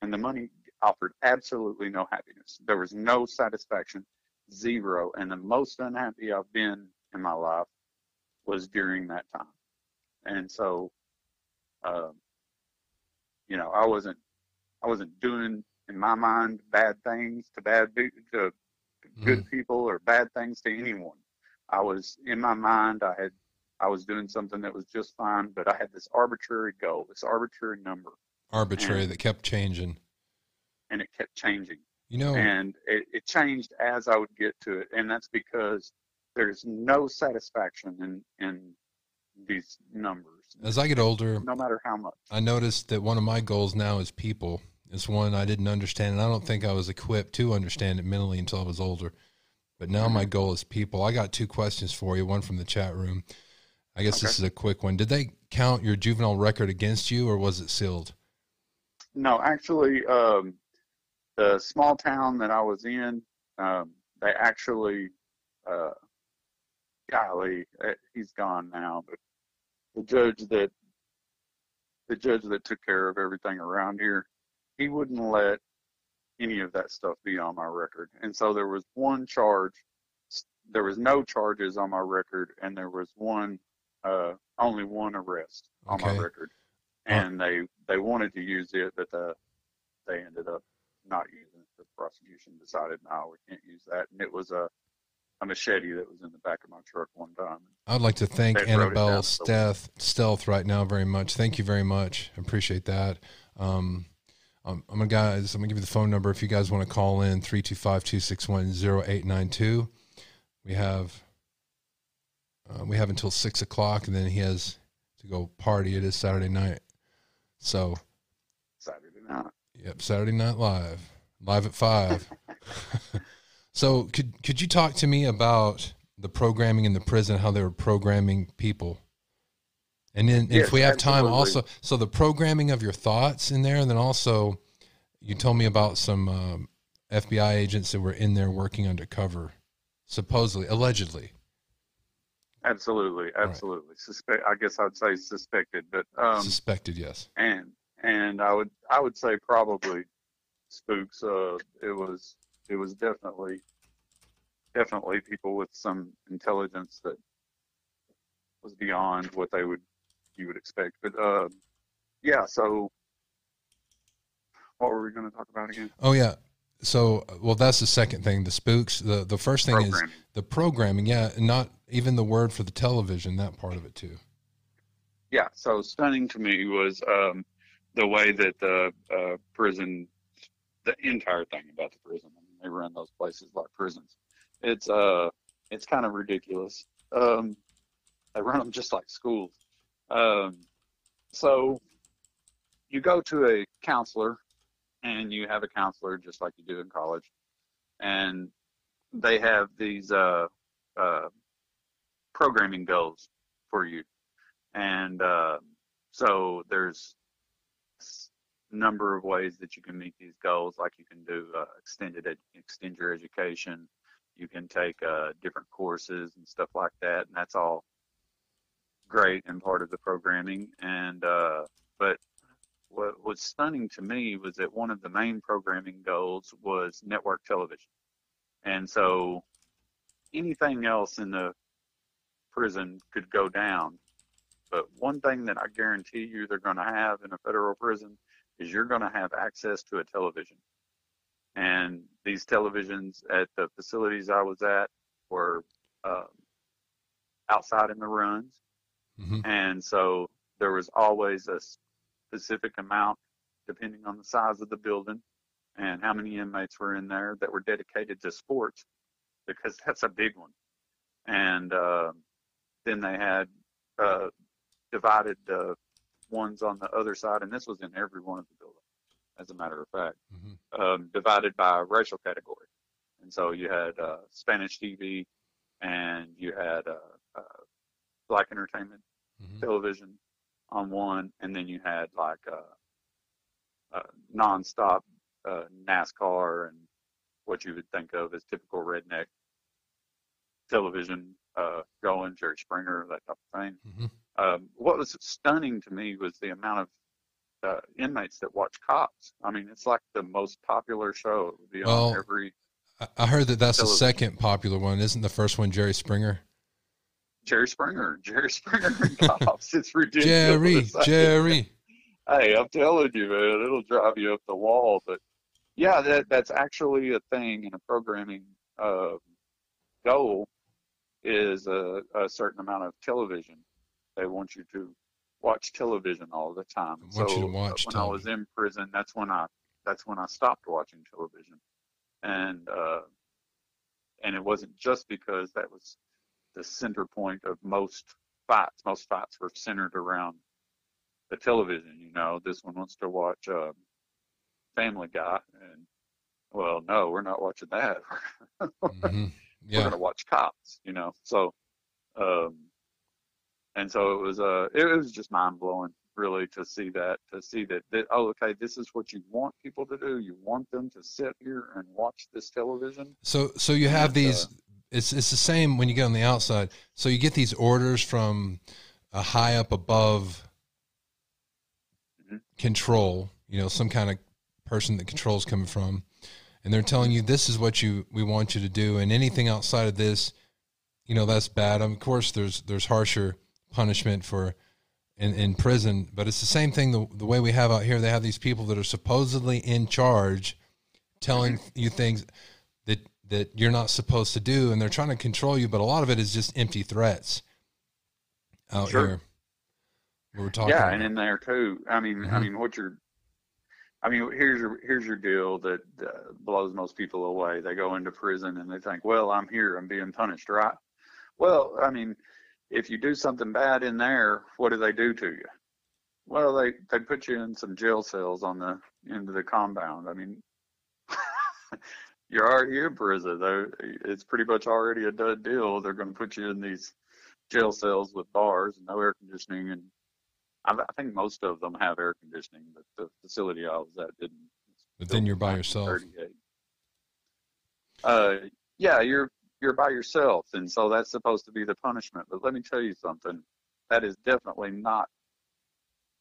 S2: and the money offered absolutely no happiness. There was no satisfaction, zero. And the most unhappy I've been in my life was during that time. And so, um, you know, I wasn't, I wasn't doing in my mind bad things to bad to good mm. people or bad things to anyone. I was in my mind, I had, I was doing something that was just fine, but I had this arbitrary goal, this arbitrary number.
S1: Arbitrary and, that kept changing.
S2: And it kept changing.
S1: You know,
S2: and it, it changed as I would get to it, and that's because there's no satisfaction in in these numbers.
S1: As I get older,
S2: no matter how much,
S1: I noticed that one of my goals now is people. It's one I didn't understand, and I don't think I was equipped to understand it mentally until I was older. But now my mm-hmm. goal is people. I got two questions for you. One from the chat room. I guess okay. this is a quick one. Did they count your juvenile record against you, or was it sealed?
S2: No, actually, um, the small town that I was in, um, they actually, uh, golly, eh, he's gone now, but the judge that the judge that took care of everything around here, he wouldn't let any of that stuff be on my record. And so there was one charge, there was no charges on my record, and there was one, uh, only one arrest on okay. my record. And they they wanted to use it, but the, they ended up not using it. The prosecution decided, no, we can't use that. And it was a, a machete that was in the back of my truck one time.
S1: I'd like to thank Annabelle Stealth, Stealth right now very much. Thank you very much. I appreciate that. Um, I'm, I'm gonna guys. I'm gonna give you the phone number if you guys want to call in 325-261-0892. We have uh, we have until six o'clock, and then he has to go party. It is Saturday night, so
S2: Saturday night.
S1: Yep, Saturday Night Live, live at five. so, could could you talk to me about the programming in the prison, how they were programming people? And then, yes, if we have absolutely. time, also, so the programming of your thoughts in there, and then also, you told me about some um, FBI agents that were in there working undercover, supposedly, allegedly.
S2: Absolutely, absolutely. Right. Suspect. I guess I'd say suspected, but um,
S1: suspected, yes.
S2: And and I would I would say probably spooks. Uh, it was it was definitely definitely people with some intelligence that was beyond what they would you would expect. But uh, yeah, so what were we going to talk about again?
S1: Oh yeah. So, well, that's the second thing. The spooks. The the first thing is the programming. Yeah, not even the word for the television. That part of it too.
S2: Yeah. So stunning to me was um, the way that the uh, prison, the entire thing about the prison, I mean, they run those places like prisons. It's uh, it's kind of ridiculous. Um, they run them just like schools. Um, so you go to a counselor, and you have a counselor just like you do in college, and they have these uh, uh, programming goals for you, and uh, so there's number of ways that you can meet these goals. Like you can do uh, extended ed- extend your education. You can take uh, different courses and stuff like that, and that's all great and part of the programming. And uh, but what was stunning to me was that one of the main programming goals was network television, and so anything else in the prison could go down. But one thing that I guarantee you they're going to have in a federal prison is you're going to have access to a television. And these televisions at the facilities I was at were uh, outside in the runs. Mm-hmm. And so there was always a specific amount, depending on the size of the building and how many inmates were in there, that were dedicated to sports because that's a big one. And uh, then they had uh, divided uh, ones on the other side, and this was in every one of the buildings, as a matter of fact, mm-hmm. um, divided by racial category. And so you had uh, Spanish TV, and you had uh, uh, black entertainment mm-hmm. television on one, and then you had like uh, uh, nonstop uh, NASCAR and what you would think of as typical redneck television uh, going, Jerry Springer, that type of thing. Mm-hmm. Um, what was stunning to me was the amount of uh, inmates that watch cops. I mean, it's like the most popular show. Would be
S1: Well,
S2: every
S1: I- heard that that's the second popular one. Isn't the first one Jerry Springer?
S2: Jerry Springer, Jerry Springer cops. It's ridiculous.
S1: Jerry, Jerry.
S2: Hey, I'm telling you, man, it'll drive you up the wall. But yeah, that that's actually a thing in a programming uh, goal is a, a certain amount of television. They want you to watch television all the time.
S1: I want you
S2: so
S1: to watch
S2: uh, when I was in prison, that's when I that's when I stopped watching television, and uh, and it wasn't just because that was the center point of most fights. Most fights were centered around the television. You know, this one wants to watch um, Family Guy, and well, no, we're not watching that.
S1: Mhm.
S2: We're going to watch Cops. You know, so um, and so it was uh, it was just mind blowing, really, to see that to see that that oh, okay, this is what you want people to do. You want them to sit here and watch this television.
S1: So so you have
S2: And,
S1: these.
S2: uh,
S1: It's it's the same when you get on the outside. So you get these orders from a high up above
S2: Mhm.
S1: control. You know, some kind of person that controls coming from, and they're telling you this is what you we want you to do, and anything outside of this, you know, that's bad. of course, there's there's harsher punishment for in, in prison, but it's the same thing. The the way we have out here, they have these people that are supposedly in charge, telling you things that that you're not supposed to do, and they're trying to control you. But a lot of it is just empty threats out
S2: Sure.
S1: here. We We're talking.
S2: yeah,
S1: about.
S2: and in there too. I mean, I
S1: Mhm.
S2: mean, what you're, I mean, here's your here's your deal that uh, blows most people away. They go into prison and they think, well, I'm here, I'm being punished, right? Well, I mean, if you do something bad in there, what do they do to you? Well, they they put you in some jail cells on the into the compound. I mean, you're already in prison. They're, it's pretty much already a done deal. They're going to put you in these jail cells with bars and no air conditioning and I, I think most of them have air conditioning, but the facility I was at didn't.
S1: but then you're by yourself.
S2: Uh, yeah, you're you're by yourself, and so that's supposed to be the punishment. But let me tell you something. That is definitely not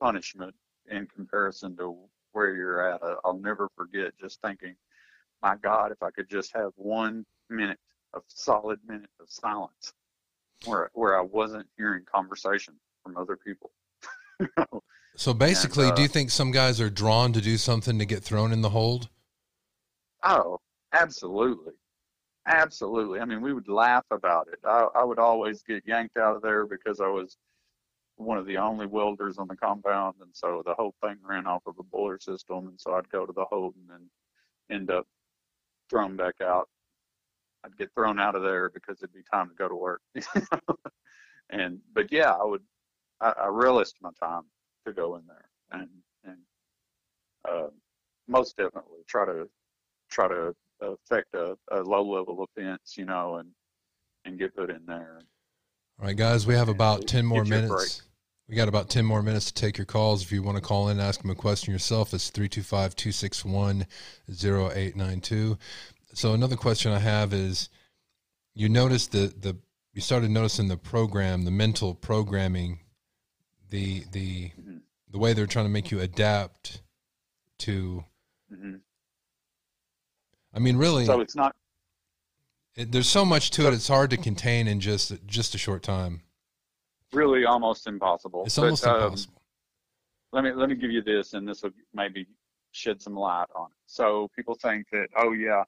S2: punishment in comparison to where you're at. I- I'll never forget just thinking, my God, if I could just have one minute of solid minute of silence where where I wasn't hearing conversation from other people.
S1: So basically,
S2: And, uh,
S1: do you think some guys are drawn to do something to get thrown in the hold?
S2: Oh, absolutely. Absolutely. I mean, we would laugh about it. I, I would always get yanked out of there because I was one of the only welders on the compound. And so the whole thing ran off of a boiler system. And so I'd go to the hold and end up thrown back out. I'd get thrown out of there because it'd be time to go to work. and, but yeah, I would, I, I my time to go in there and, and, uh, most definitely try to try to affect a, a low level offense, you know, and and get put in there.
S1: All right, guys, we have about 10 more minutes. We got about 10 more minutes to take your calls. If you want to call in, and ask them a question yourself, it's 325 261 0892. So, another question I have is you noticed the, the, you started noticing the program, the mental programming, the, the,
S2: Mhm.
S1: the way they're trying to make you adapt to,
S2: hmm
S1: I mean, really,
S2: So it's not
S1: it, there's so much to it. It's hard to contain in just, just a short time.
S2: really almost impossible.
S1: It's
S2: But,
S1: almost
S2: um,
S1: impossible.
S2: let me let me give you this, and this will maybe shed some light on it. So people think that, oh yeah,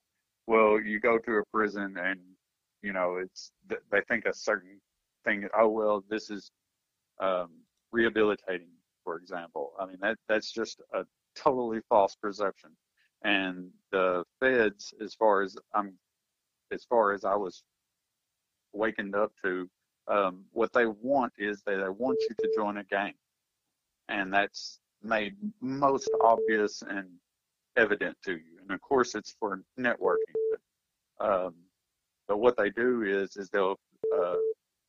S2: well you go to a prison and you know it's they think a certain thing. Oh well, this is um, rehabilitating, for example. I mean that that's just a totally false perception. And the feds, as far as I'm, as far as I was wakened up to, um, what they want is they, they want you to join a gang and that's made most obvious and evident to you. And of course, it's for networking. But, um, but what they do is is they'll uh,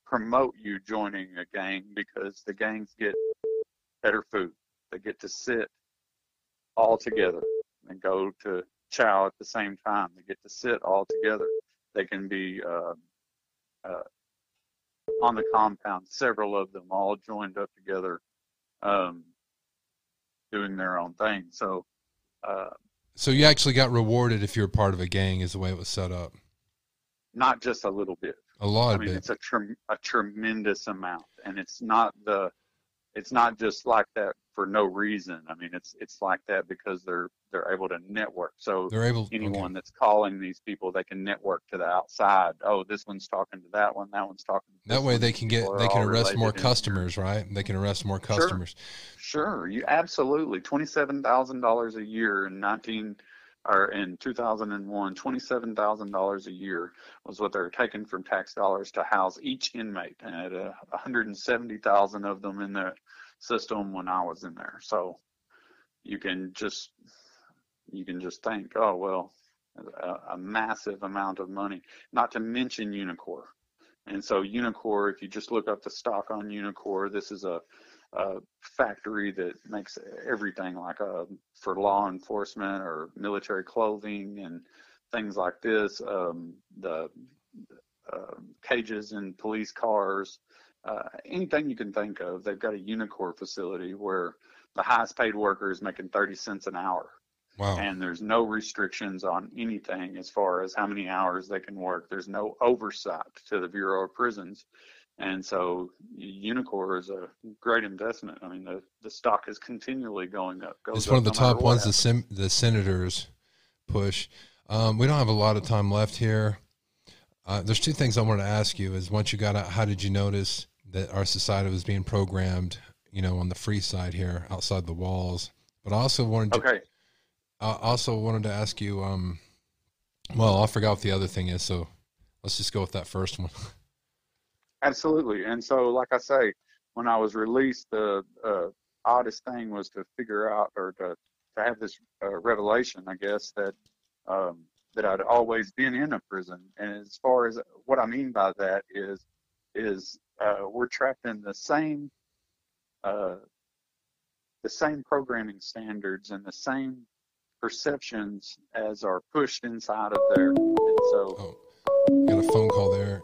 S2: promote you joining a gang because the gangs get better food. They get to sit all together and go to chow at the same time. They get to sit all together. They can be uh, uh, on the compound, several of them all joined up together. Um, doing their own thing. So, uh,
S1: so you actually got rewarded if you're part of a gang, is the way it was set up.
S2: Not just a little bit.
S1: A lot
S2: I mean,
S1: bit.
S2: it's a trem- a tremendous amount, and it's not the, it's not just like that for no reason. I mean, it's it's like that because they're they're able to network. So
S1: They're able.
S2: anyone
S1: okay.
S2: that's calling these people, they can network to the outside. Oh, this one's talking to that one. That one's talking. To
S1: That way
S2: one.
S1: they can get
S2: people
S1: they can arrest more
S2: related in here.
S1: customers, right? They can arrest more customers.
S2: Sure, you absolutely twenty-seven thousand dollars a year in nineteen or in two thousand and one. Twenty-seven thousand dollars a year was what they were taking from tax dollars to house each inmate, and had a hundred and seventy thousand of them in the system when I was in there. So you can just you can just think, oh well, a, a massive amount of money. Not to mention Unicor. And so Unicor, if you just look up the stock on Unicor, this is a a factory that makes everything like uh for law enforcement or military clothing and things like this. Um, the uh, cages in police cars, uh, anything you can think of. They've got a Unicor facility where the highest paid worker is making 30 cents an hour
S1: Wow.
S2: and there's no restrictions on anything as far as how many hours they can work. There's no oversight to the Bureau of Prisons. And so Unicor is a great investment. I mean, the, the stock is continually going up. Goes
S1: It's one of the
S2: no
S1: top ones the the senators push. Um, we don't have a lot of time left here. Uh, there's two things I wanted to ask you. Is once you got out, how did you notice that our society was being programmed? You know, on the free side here, outside the walls. But I also wanted to.
S2: Okay.
S1: I also wanted to ask you. Um, well, I forgot what the other thing is, so let's just go with that first one.
S2: Absolutely. And so, like I say, when I was released, the uh, oddest thing was to figure out or to, to have this uh, revelation, I guess, that um, that I'd always been in a prison. And as far as what I mean by that is, is uh, we're trapped in the same uh, the same programming standards and the same perceptions as are pushed inside of there. And so,
S1: Oh, got a phone call there.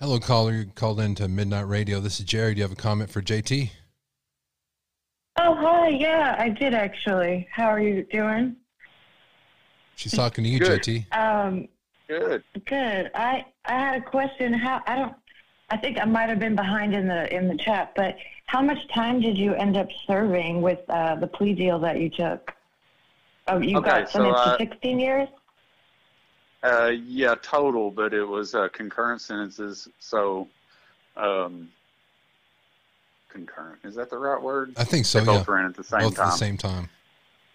S1: Hello, caller. You called into Midnight Radio. This is Jerry. Do you have a comment for JT?
S3: Oh, hi. Yeah, I did actually. How are you doing?
S1: She's talking to you,
S2: Good.
S1: JT.
S3: Um,
S2: good.
S3: good. I I had a question. How I don't. I think I might have been behind in the in the chat, but how much time did you end up serving with uh, the plea deal that you took? Oh, you
S2: Okay,
S3: got
S2: so,
S3: sentenced
S2: uh,
S3: to 16 years.
S2: Uh, yeah, total, but it was uh, concurrent sentences. So, um, concurrent is that the right word?
S1: I think so.
S2: they
S1: Yeah,
S2: both ran at the same
S1: both
S2: time.
S1: at the same time.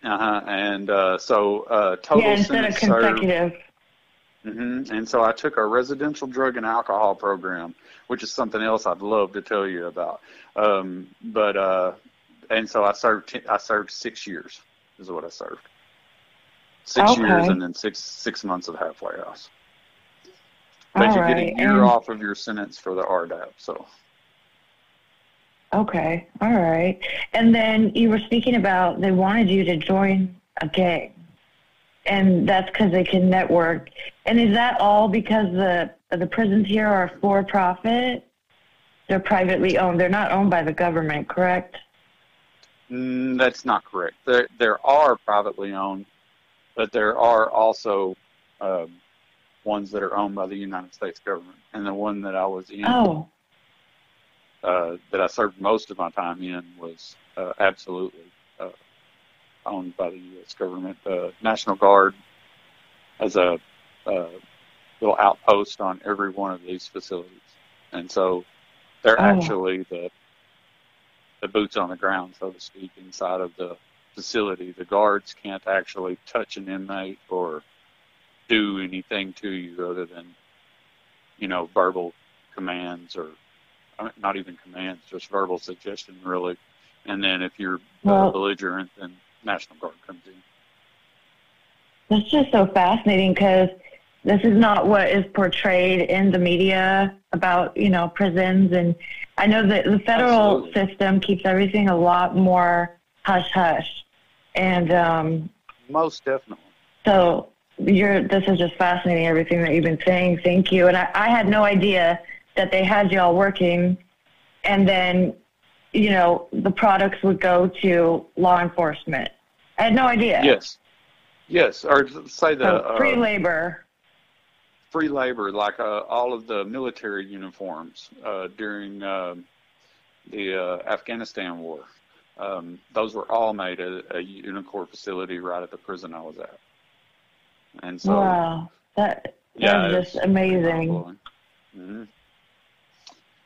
S2: Uh-huh. And uh, so uh, total
S3: Yeah, instead of
S2: sentence served.
S3: Consecutive.
S2: hmm And so I took a residential drug and alcohol program, which is something else I'd love to tell you about. Um, but uh, and so I served t- I served six years is what I served. Six
S3: Okay.
S2: years and then six six months of halfway house. But
S3: All
S2: you get a year
S3: and-
S2: off of your sentence for the RDAP. So
S3: Okay. All right. And then you were speaking about they wanted you to join a gang. And that's because they can network. And is that all because the the prisons here are for profit? They're privately owned. They're not owned by the government, correct?
S2: mm, that's not correct. There there are privately owned, but there are also um, ones that are owned by the United States government. And the one that I was in.
S3: Oh.
S2: uh, that I served most of my time in was uh, absolutely owned by the U.S. government. Uh, National Guard has a, uh little outpost on every one of these facilities, and so they're
S3: Oh.
S2: actually the the boots on the ground, so to speak, inside of the facility. The guards can't actually touch an inmate or do anything to you other than, you know, verbal commands or I mean, not even commands, just verbal suggestion, really. And then if you're uh, belligerent, then National Guard comes in.
S3: That's just so fascinating because this is not what is portrayed in the media about, you know, prisons. And I know that the federal
S2: Absolutely.
S3: system keeps everything a lot more hush hush. And um,
S2: Most definitely.
S3: so you're, this is just fascinating, everything that you've been saying. Thank you. And I, I had no idea that they had y'all working. And then you know, the products would go to law enforcement. I had no idea.
S2: Yes. Yes, or say the
S3: So free
S2: uh,
S3: labor.
S2: free labor, like uh, all of the military uniforms uh, during um the uh, Afghanistan war. Um, those were all made at a Unicor facility right at the prison I was at. And so,
S3: wow. That
S2: yeah,
S3: just amazing.
S2: hmm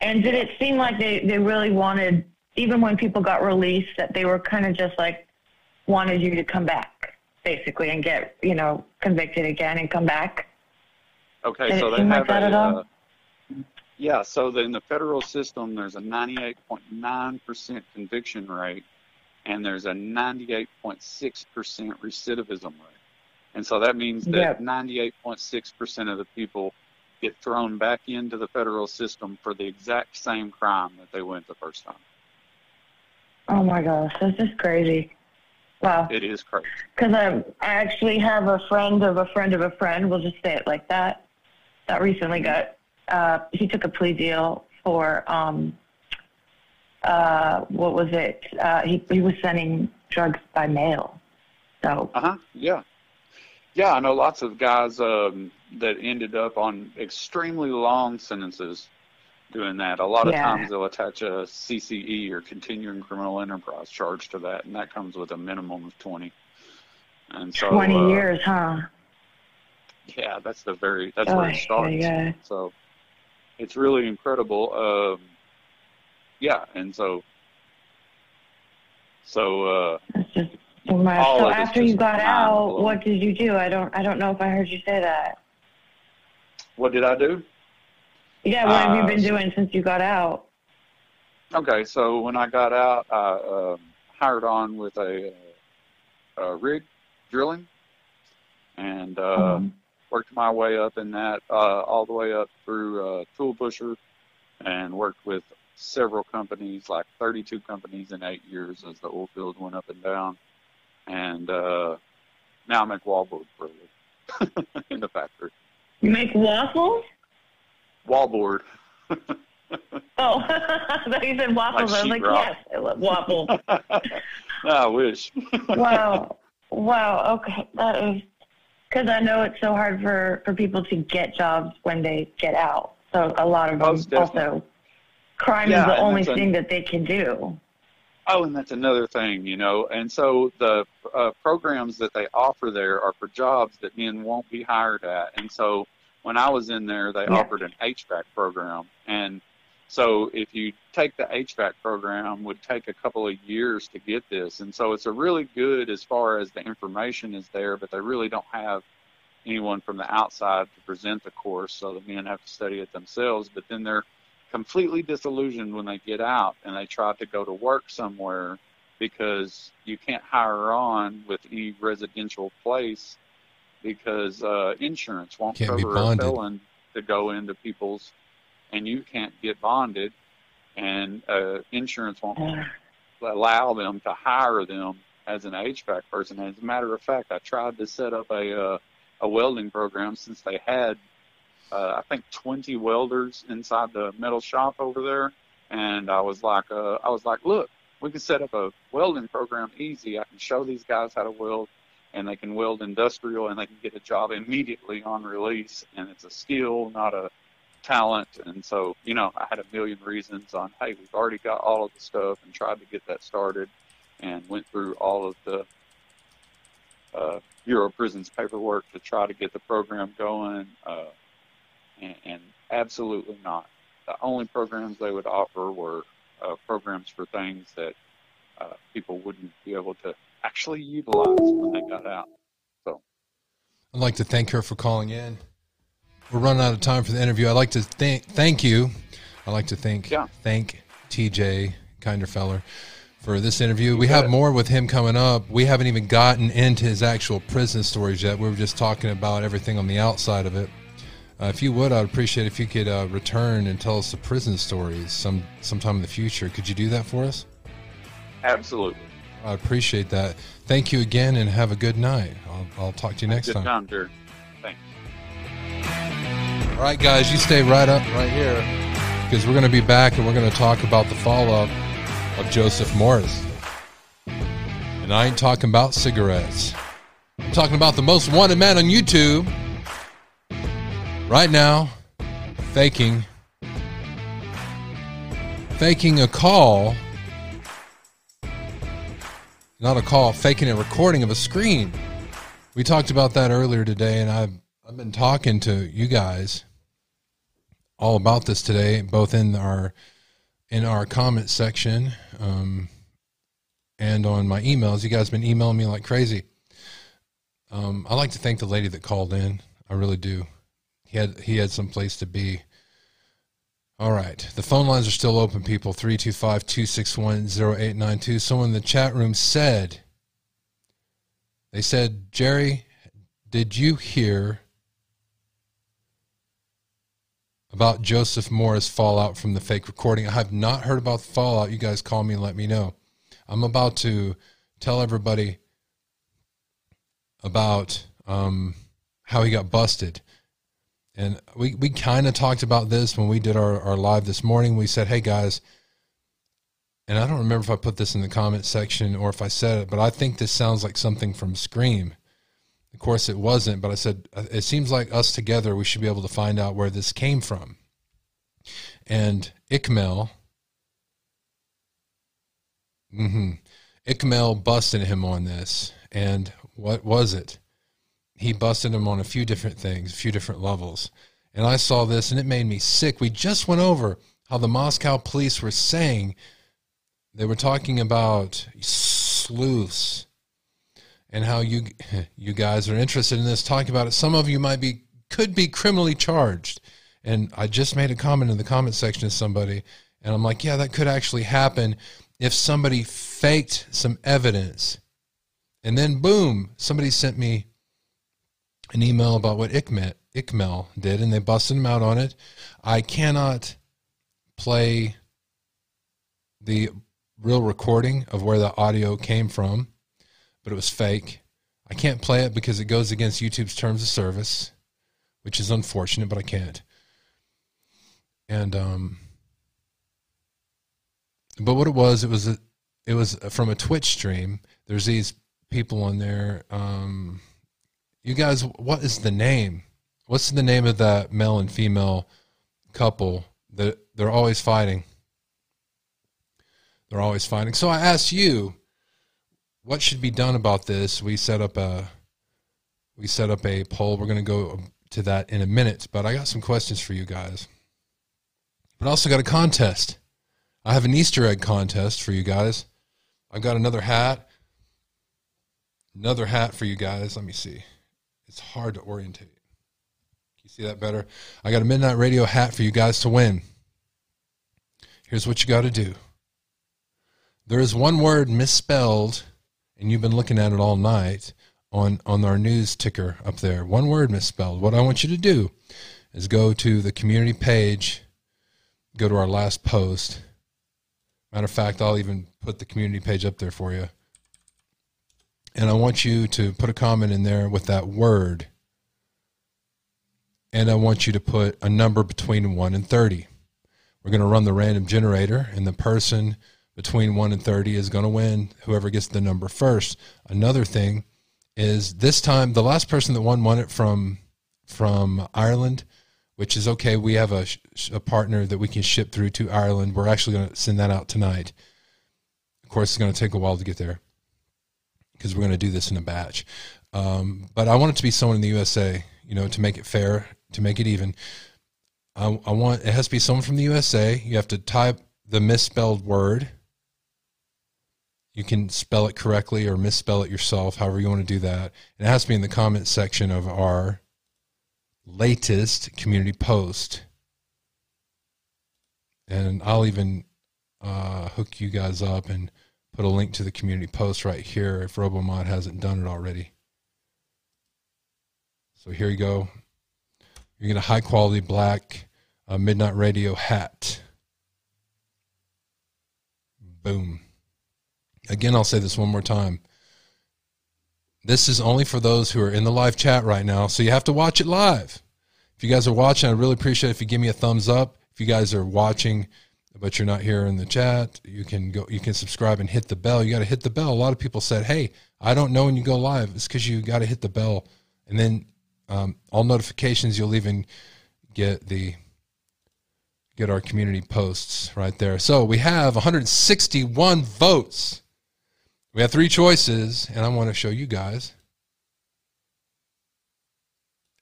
S3: And did it seem like they, they really wanted, even when people got released, that they were kind of just like wanted you to come back, basically, and get, you know, convicted again and come back?
S2: Okay,
S3: Did
S2: so they
S3: seem like
S2: have
S3: that
S2: a
S3: at all?
S2: uh, yeah. So in the federal system, there's a 98.9% conviction rate, and there's a 98.6% recidivism rate. And so that means that
S3: Yep.
S2: 98.6% of the people get thrown back into the federal system for the exact same crime that they went the first time.
S3: Oh my gosh, this is crazy. Wow.
S2: It is crazy.
S3: Because I, I actually have a friend of a friend of a friend, we'll just say it like that, that recently got, uh, he took a plea deal for, um, uh, what was it? Uh, he, he was sending drugs by mail. So,
S2: Uh huh. Yeah. Yeah, I know lots of guys um, that ended up on extremely long sentences doing that. A lot of
S3: Yeah.
S2: times they'll attach a CCE or continuing criminal enterprise charge to that, and that comes with a minimum of 20. And so,
S3: 20
S2: uh,
S3: years, huh?
S2: Yeah, that's the very that's
S3: Oh,
S2: where it starts.
S3: yeah.
S2: So it's really incredible. Um, yeah, and so so uh,
S3: just.
S2: All
S3: So after you got out, what did you do? I don't, I don't know if I heard you say that.
S2: what did I do?
S3: Yeah, what have you
S2: Uh,
S3: been doing since you got out?
S2: Okay, so when I got out, I um, hired on with a, uh, a rig drilling, and uh,
S3: Um,
S2: worked my way up in that, uh, all the way up through uh, tool pusher, and worked with several companies, like 32 companies in eight years, as the oil field went up and down, and uh, now I make wallboard for in the factory.
S3: you make waffles?
S2: Wallboard.
S3: Oh, you said waffles. I was like,
S2: sheetrock.
S3: yes, I love waffles.
S2: I wish.
S3: wow, wow. Okay, that is because I know it's so hard for for people to get jobs when they get out. So a lot of them
S2: Most definitely.
S3: also crime
S2: Yeah,
S3: is the only
S2: a-
S3: thing that they can do.
S2: Oh, and that's another thing, you know. And so the uh, programs that they offer there are for jobs that men won't be hired at. And so when I was in there, they
S3: Yeah.
S2: offered an HVAC program. And so if you take the HVAC program, would take a couple of years to get this. And so it's a really good as far as the information is there, but they really don't have anyone from the outside to present the course. So the men have to study it themselves. But then they're completely disillusioned when they get out and they try to go to work somewhere because you can't hire on with any residential place because uh, insurance won't
S1: Can't be
S2: cover a
S1: bonded.
S2: felon to go into people's and you can't get bonded and uh, insurance won't allow them to hire them as an HVAC person. As a matter of fact, I tried to set up a uh, a welding program since they had uh, I think 20 welders inside the metal shop over there, and I was like, uh, I was like, look, we can set up a welding program easy. I can show these guys how to weld, and they can weld industrial, and they can get a job immediately on release, and it's a skill, not a talent. And so, you know, I had a million reasons on, hey, we've already got all of the stuff, and tried to get that started, and went through all of the uh, Bureau of Prisons paperwork to try to get the program going. Uh, and, and absolutely not. The only programs they would offer were uh, programs for things that uh, people wouldn't be able to actually utilized when they got out.
S1: So, I'd like to thank her for calling in. We're running out of time for the interview. I'd like to thank thank you. I'd like to thank
S2: Yeah.
S1: thank TJ Kinderfella for this interview. we
S2: bet.
S1: have more with him coming up. We haven't even gotten into his actual prison stories yet. We were just talking about everything on the outside of it. Uh, if you would, I'd appreciate if you could uh, return and tell us the prison stories some sometime in the future. Could you do that for us?
S2: Absolutely.
S1: I appreciate that. Thank you again, and have a good night. I'll, I'll talk to you next
S2: Good
S1: time.
S2: time. Thanks.
S1: All right, guys, you stay right up right here because we're going to be back and we're going to talk about the follow up of Joseph Morris. And I ain't talking about cigarettes. I'm talking about the most wanted man on YouTube right now, faking faking a call not a call faking a recording of a screen. We talked about that earlier today and i've i've been talking to you guys all about this today both in our in our comment section um, and on my emails. You guys have been emailing me like crazy. Um, i like to thank the lady that called in. I really do. He had he had some place to be all right. The phone lines are still open, people. 325 261 0892. Someone in the chat room said, they said, Jerry, did you hear about Joseph Morris fallout from the fake recording? I have not heard about the fallout. You guys call me and let me know. I'm about to tell everybody about um, how he got busted. And we, we kind of talked about this when we did our, our live this morning. We said, hey guys, and I don't remember if I put this in the comment section or if I said it, but I think this sounds like something from Scream. Of course, it wasn't, but I said, it seems like us together, we should be able to find out where this came from. And Ikmel, mm-hmm, busted him on this. And what was it? He busted him on a few different things, a few different levels. And I saw this and it made me sick. We just went over how the Moscow police were saying they were talking about sleuths and how you you guys are interested in this talking about it. Some of you might be could be criminally charged. And I just made a comment in the comment section to somebody and I'm like, yeah, that could actually happen if somebody faked some evidence. And then boom, somebody sent me an email about what Ikmel did, and they busted him out on it. I cannot play the real recording of where the audio came from, but it was fake. I can't play it because it goes against YouTube's terms of service, which is unfortunate, but I can't. And um, but what it was, it was a, it was from a Twitch stream. There's these people on there. Um, you guys, what is the name? What's the name of that male and female couple that they're always fighting? They're always fighting. So I asked you, what should be done about this? We set up a we set up a poll. We're going to go to that in a minute, but I got some questions for you guys. But I also got a contest. I have an Easter egg contest for you guys. I've got another hat. Another hat for you guys. Let me see it's hard to orientate. Can you see that better? I got a Midnight Radio hat for you guys to win. Here's what you got to do there is one word misspelled, and you've been looking at it all night on, on our news ticker up there. One word misspelled. What I want you to do is go to the community page, go to our last post. Matter of fact, I'll even put the community page up there for you and I want you to put a comment in there with that word. And I want you to put a number between 1 and 30. We're going to run the random generator, and the person between 1 and 30 is going to win, whoever gets the number first. Another thing is this time, the last person that won won it from, from Ireland, which is okay. We have a, a partner that we can ship through to Ireland. We're actually going to send that out tonight. Of course, it's going to take a while to get there because we're going to do this in a batch. Um, but I want it to be someone in the USA, you know, to make it fair, to make it even. I, I want it has to be someone from the USA. You have to type the misspelled word. You can spell it correctly or misspell it yourself, however you want to do that. And it has to be in the comment section of our latest community post. And I'll even uh, hook you guys up and put a link to the community post right here if RoboMod hasn't done it already. So here you go. You're going to high quality black uh, Midnight Radio hat. Boom. Again, I'll say this one more time. This is only for those who are in the live chat right now, so you have to watch it live. If you guys are watching, I'd really appreciate if you give me a thumbs up. If you guys are watching but you're not here in the chat, you can go. You can subscribe and hit the bell. You got to hit the bell. A lot of people said, "Hey, I don't know when you go live." It's because you got to hit the bell, and then um, all notifications. You'll even get the get our community posts right there. So we have 161 votes. We have three choices, and I want to show you guys.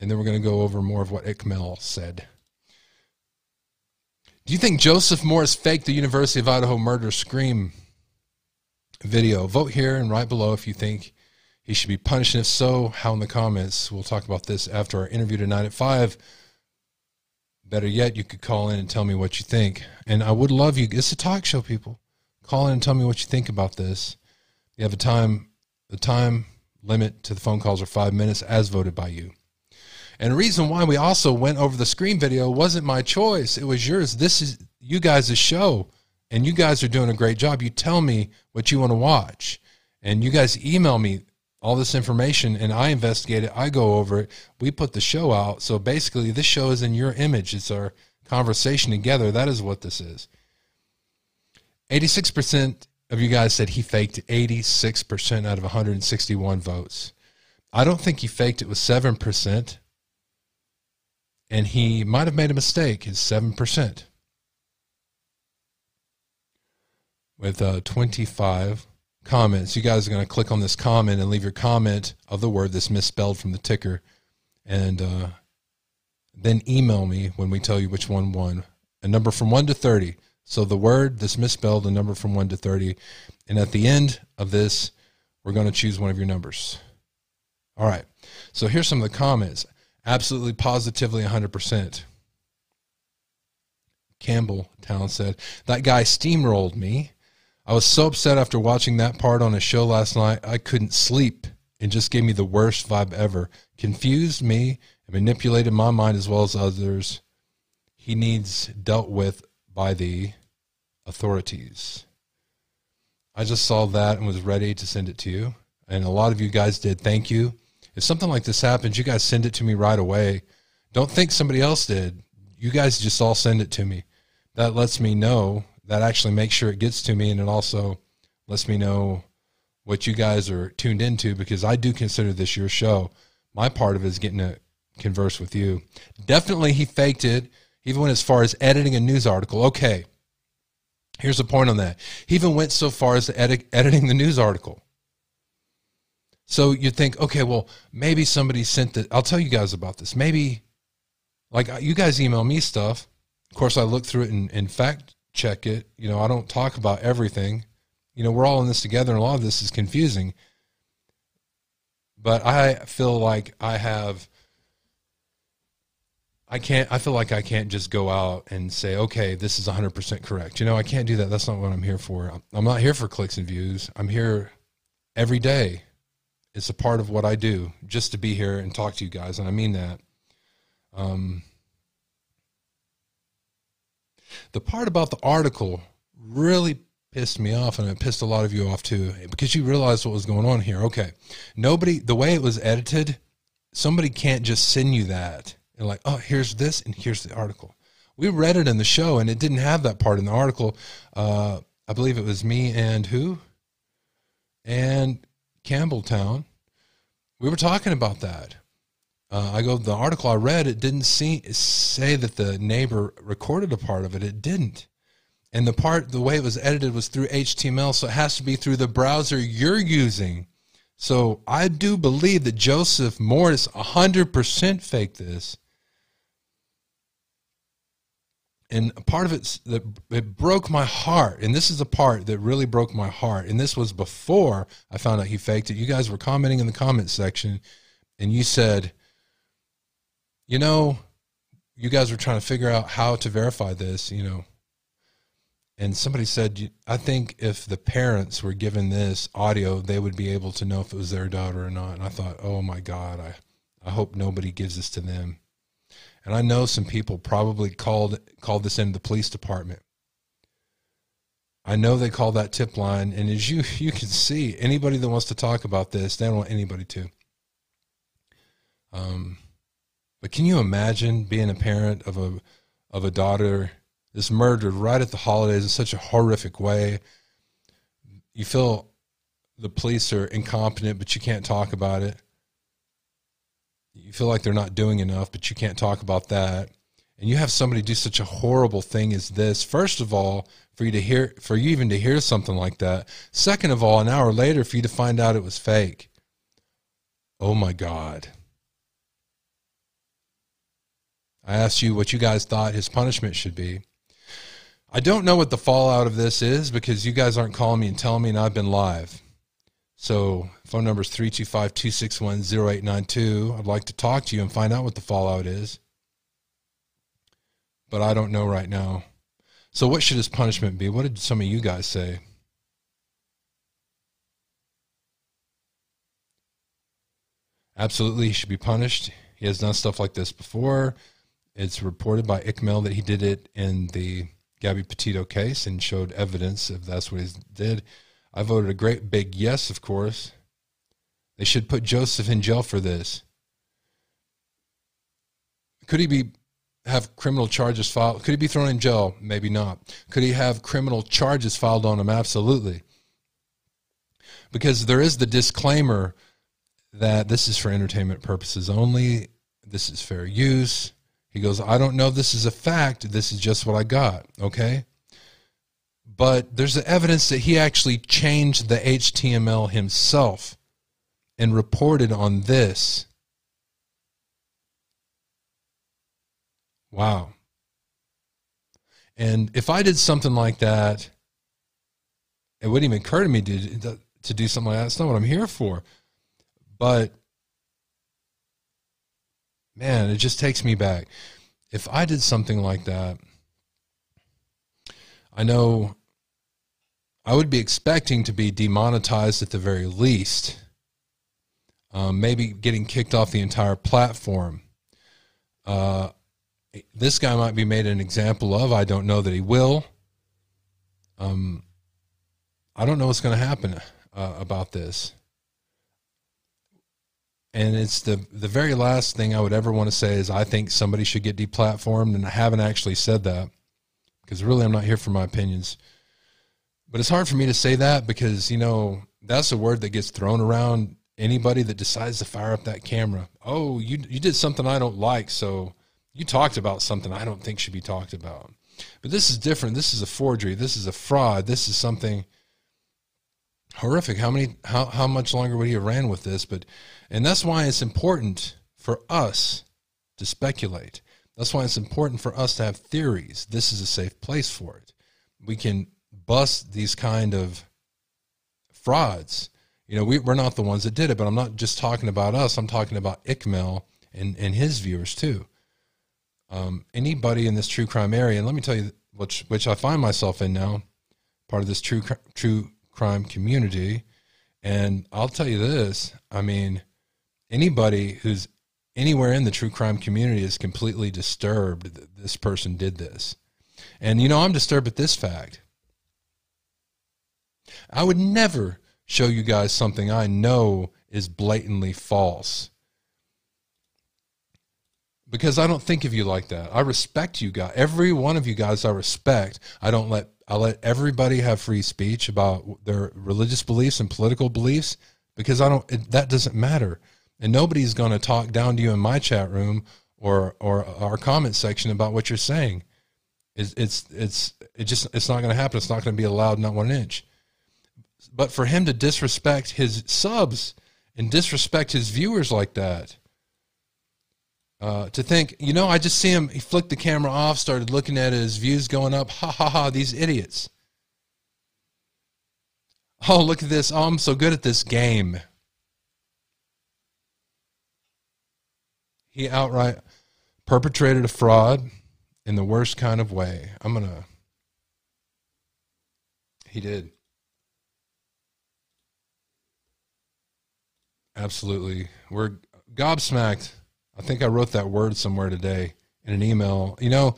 S1: And then we're going to go over more of what Ikmel said. Do you think Joseph Morris faked the University of Idaho murder scream video? Vote here and right below if you think he should be punished. And if so, how in the comments? We'll talk about this after our interview tonight at 5. Better yet, you could call in and tell me what you think. And I would love you. It's a talk show, people. Call in and tell me what you think about this. You have a time, the time limit to the phone calls are five minutes, as voted by you. And the reason why we also went over the screen video wasn't my choice; it was yours. This is you guys' show, and you guys are doing a great job. You tell me what you want to watch, and you guys email me all this information and I investigate it. I go over it. We put the show out. So basically, this show is in your image. It's our conversation together. That is what this is. 86% of you guys said he faked 86% out of 161 votes. I don't think he faked it with 7%. And he might have made a mistake. It's 7%. With uh, 25 comments. You guys are going to click on this comment and leave your comment of the word that's misspelled from the ticker, and uh, then email me when we tell you which one won. A number from one to thirty. So the word that's misspelled, a number from one to thirty, and at the end of this, we're going to choose one of your numbers. All right. So here's some of the comments. Absolutely, positively, 100%. Campbell Town said, That guy steamrolled me. I was so upset after watching that part on a show last night. I couldn't sleep and just gave me the worst vibe ever. Confused me and manipulated my mind as well as others. He needs dealt with by the authorities. I just saw that and was ready to send it to you. And a lot of you guys did. Thank you. If something like this happens, you guys send it to me right away. Don't think somebody else did. You guys just all send it to me. That lets me know that actually makes sure it gets to me and it also lets me know what you guys are tuned into because I do consider this your show. My part of it is getting to converse with you. Definitely he faked it, even went as far as editing a news article. Okay. Here's the point on that. He even went so far as edit, editing the news article. So you think, okay, well, maybe somebody sent it. I'll tell you guys about this. Maybe, like, you guys email me stuff. Of course, I look through it and, and fact check it. You know, I don't talk about everything. You know, we're all in this together, and a lot of this is confusing. But I feel like I have. I can't. I feel like I can't just go out and say, "Okay, this is 100% correct." You know, I can't do that. That's not what I'm here for. I'm not here for clicks and views. I'm here every day. It's a part of what I do, just to be here and talk to you guys, and I mean that. Um, the part about the article really pissed me off and it pissed a lot of you off too because you realized what was going on here. Okay. Nobody, the way it was edited, somebody can't just send you that and like, oh, here's this and here's the article. We read it in the show and it didn't have that part in the article. Uh, I believe it was me and who? And Campbelltown. We were talking about that. Uh, I go, the article I read, it didn't see, say that the neighbor recorded a part of it. It didn't. And the part, the way it was edited was through HTML, so it has to be through the browser you're using. So I do believe that Joseph Morris 100% faked this. And part of it that it broke my heart, and this is the part that really broke my heart. And this was before I found out he faked it. You guys were commenting in the comment section, and you said, you know, you guys were trying to figure out how to verify this, you know. And somebody said, I think if the parents were given this audio, they would be able to know if it was their daughter or not. And I thought, oh my God, I, I hope nobody gives this to them. And I know some people probably called called this into the police department. I know they call that tip line, and as you you can see, anybody that wants to talk about this, they don't want anybody to. Um, but can you imagine being a parent of a of a daughter that's murdered right at the holidays in such a horrific way. You feel the police are incompetent, but you can't talk about it. You feel like they're not doing enough, but you can't talk about that. And you have somebody do such a horrible thing as this. First of all, for you to hear, for you even to hear something like that. Second of all, an hour later, for you to find out it was fake. Oh my God. I asked you what you guys thought his punishment should be. I don't know what the fallout of this is because you guys aren't calling me and telling me, and I've been live. So phone number is 325-261-0892. I'd like to talk to you and find out what the fallout is. But I don't know right now. So what should his punishment be? What did some of you guys say? Absolutely, he should be punished. He has done stuff like this before. It's reported by ICML that he did it in the Gabby Petito case and showed evidence if that's what he did. I voted a great big yes, of course. They should put Joseph in jail for this. Could he be have criminal charges filed? Could he be thrown in jail? Maybe not. Could he have criminal charges filed on him? Absolutely. Because there is the disclaimer that this is for entertainment purposes only. This is fair use. He goes, I don't know this is a fact. This is just what I got. Okay but there's evidence that he actually changed the HTML himself and reported on this. Wow. And if I did something like that, it wouldn't even occur to me to, to do something like that. That's not what I'm here for. But man, it just takes me back. If I did something like that, I know I would be expecting to be demonetized at the very least. Um, maybe getting kicked off the entire platform. Uh, this guy might be made an example of. I don't know that he will. Um, I don't know what's going to happen uh, about this. And it's the the very last thing I would ever want to say is I think somebody should get deplatformed, and I haven't actually said that because really I'm not here for my opinions. But it's hard for me to say that because, you know, that's a word that gets thrown around anybody that decides to fire up that camera. Oh, you you did something I don't like, so you talked about something I don't think should be talked about. But this is different. This is a forgery. This is a fraud. This is something horrific. How many how how much longer would he have ran with this? But and that's why it's important for us to speculate. That's why it's important for us to have theories. This is a safe place for it. We can bust these kind of frauds. You know, we, we're not the ones that did it, but I'm not just talking about us. I'm talking about ICML and, and his viewers too. Um, anybody in this true crime area, and let me tell you, which which I find myself in now, part of this true true crime community, and I'll tell you this: I mean, anybody who's anywhere in the true crime community is completely disturbed that this person did this, and you know, I'm disturbed at this fact. I would never show you guys something I know is blatantly false. Because I don't think of you like that. I respect you guys. Every one of you guys I respect. I don't let I let everybody have free speech about their religious beliefs and political beliefs because I don't it, that doesn't matter. And nobody's going to talk down to you in my chat room or or our comment section about what you're saying. It's it's it's it just it's not going to happen. It's not going to be allowed not one inch but for him to disrespect his subs and disrespect his viewers like that, uh, to think, you know, I just see him, he flicked the camera off, started looking at his views going up. Ha ha ha, these idiots. Oh, look at this. Oh, I'm so good at this game. He outright perpetrated a fraud in the worst kind of way. I'm going to. He did. Absolutely. We're gobsmacked. I think I wrote that word somewhere today in an email. You know,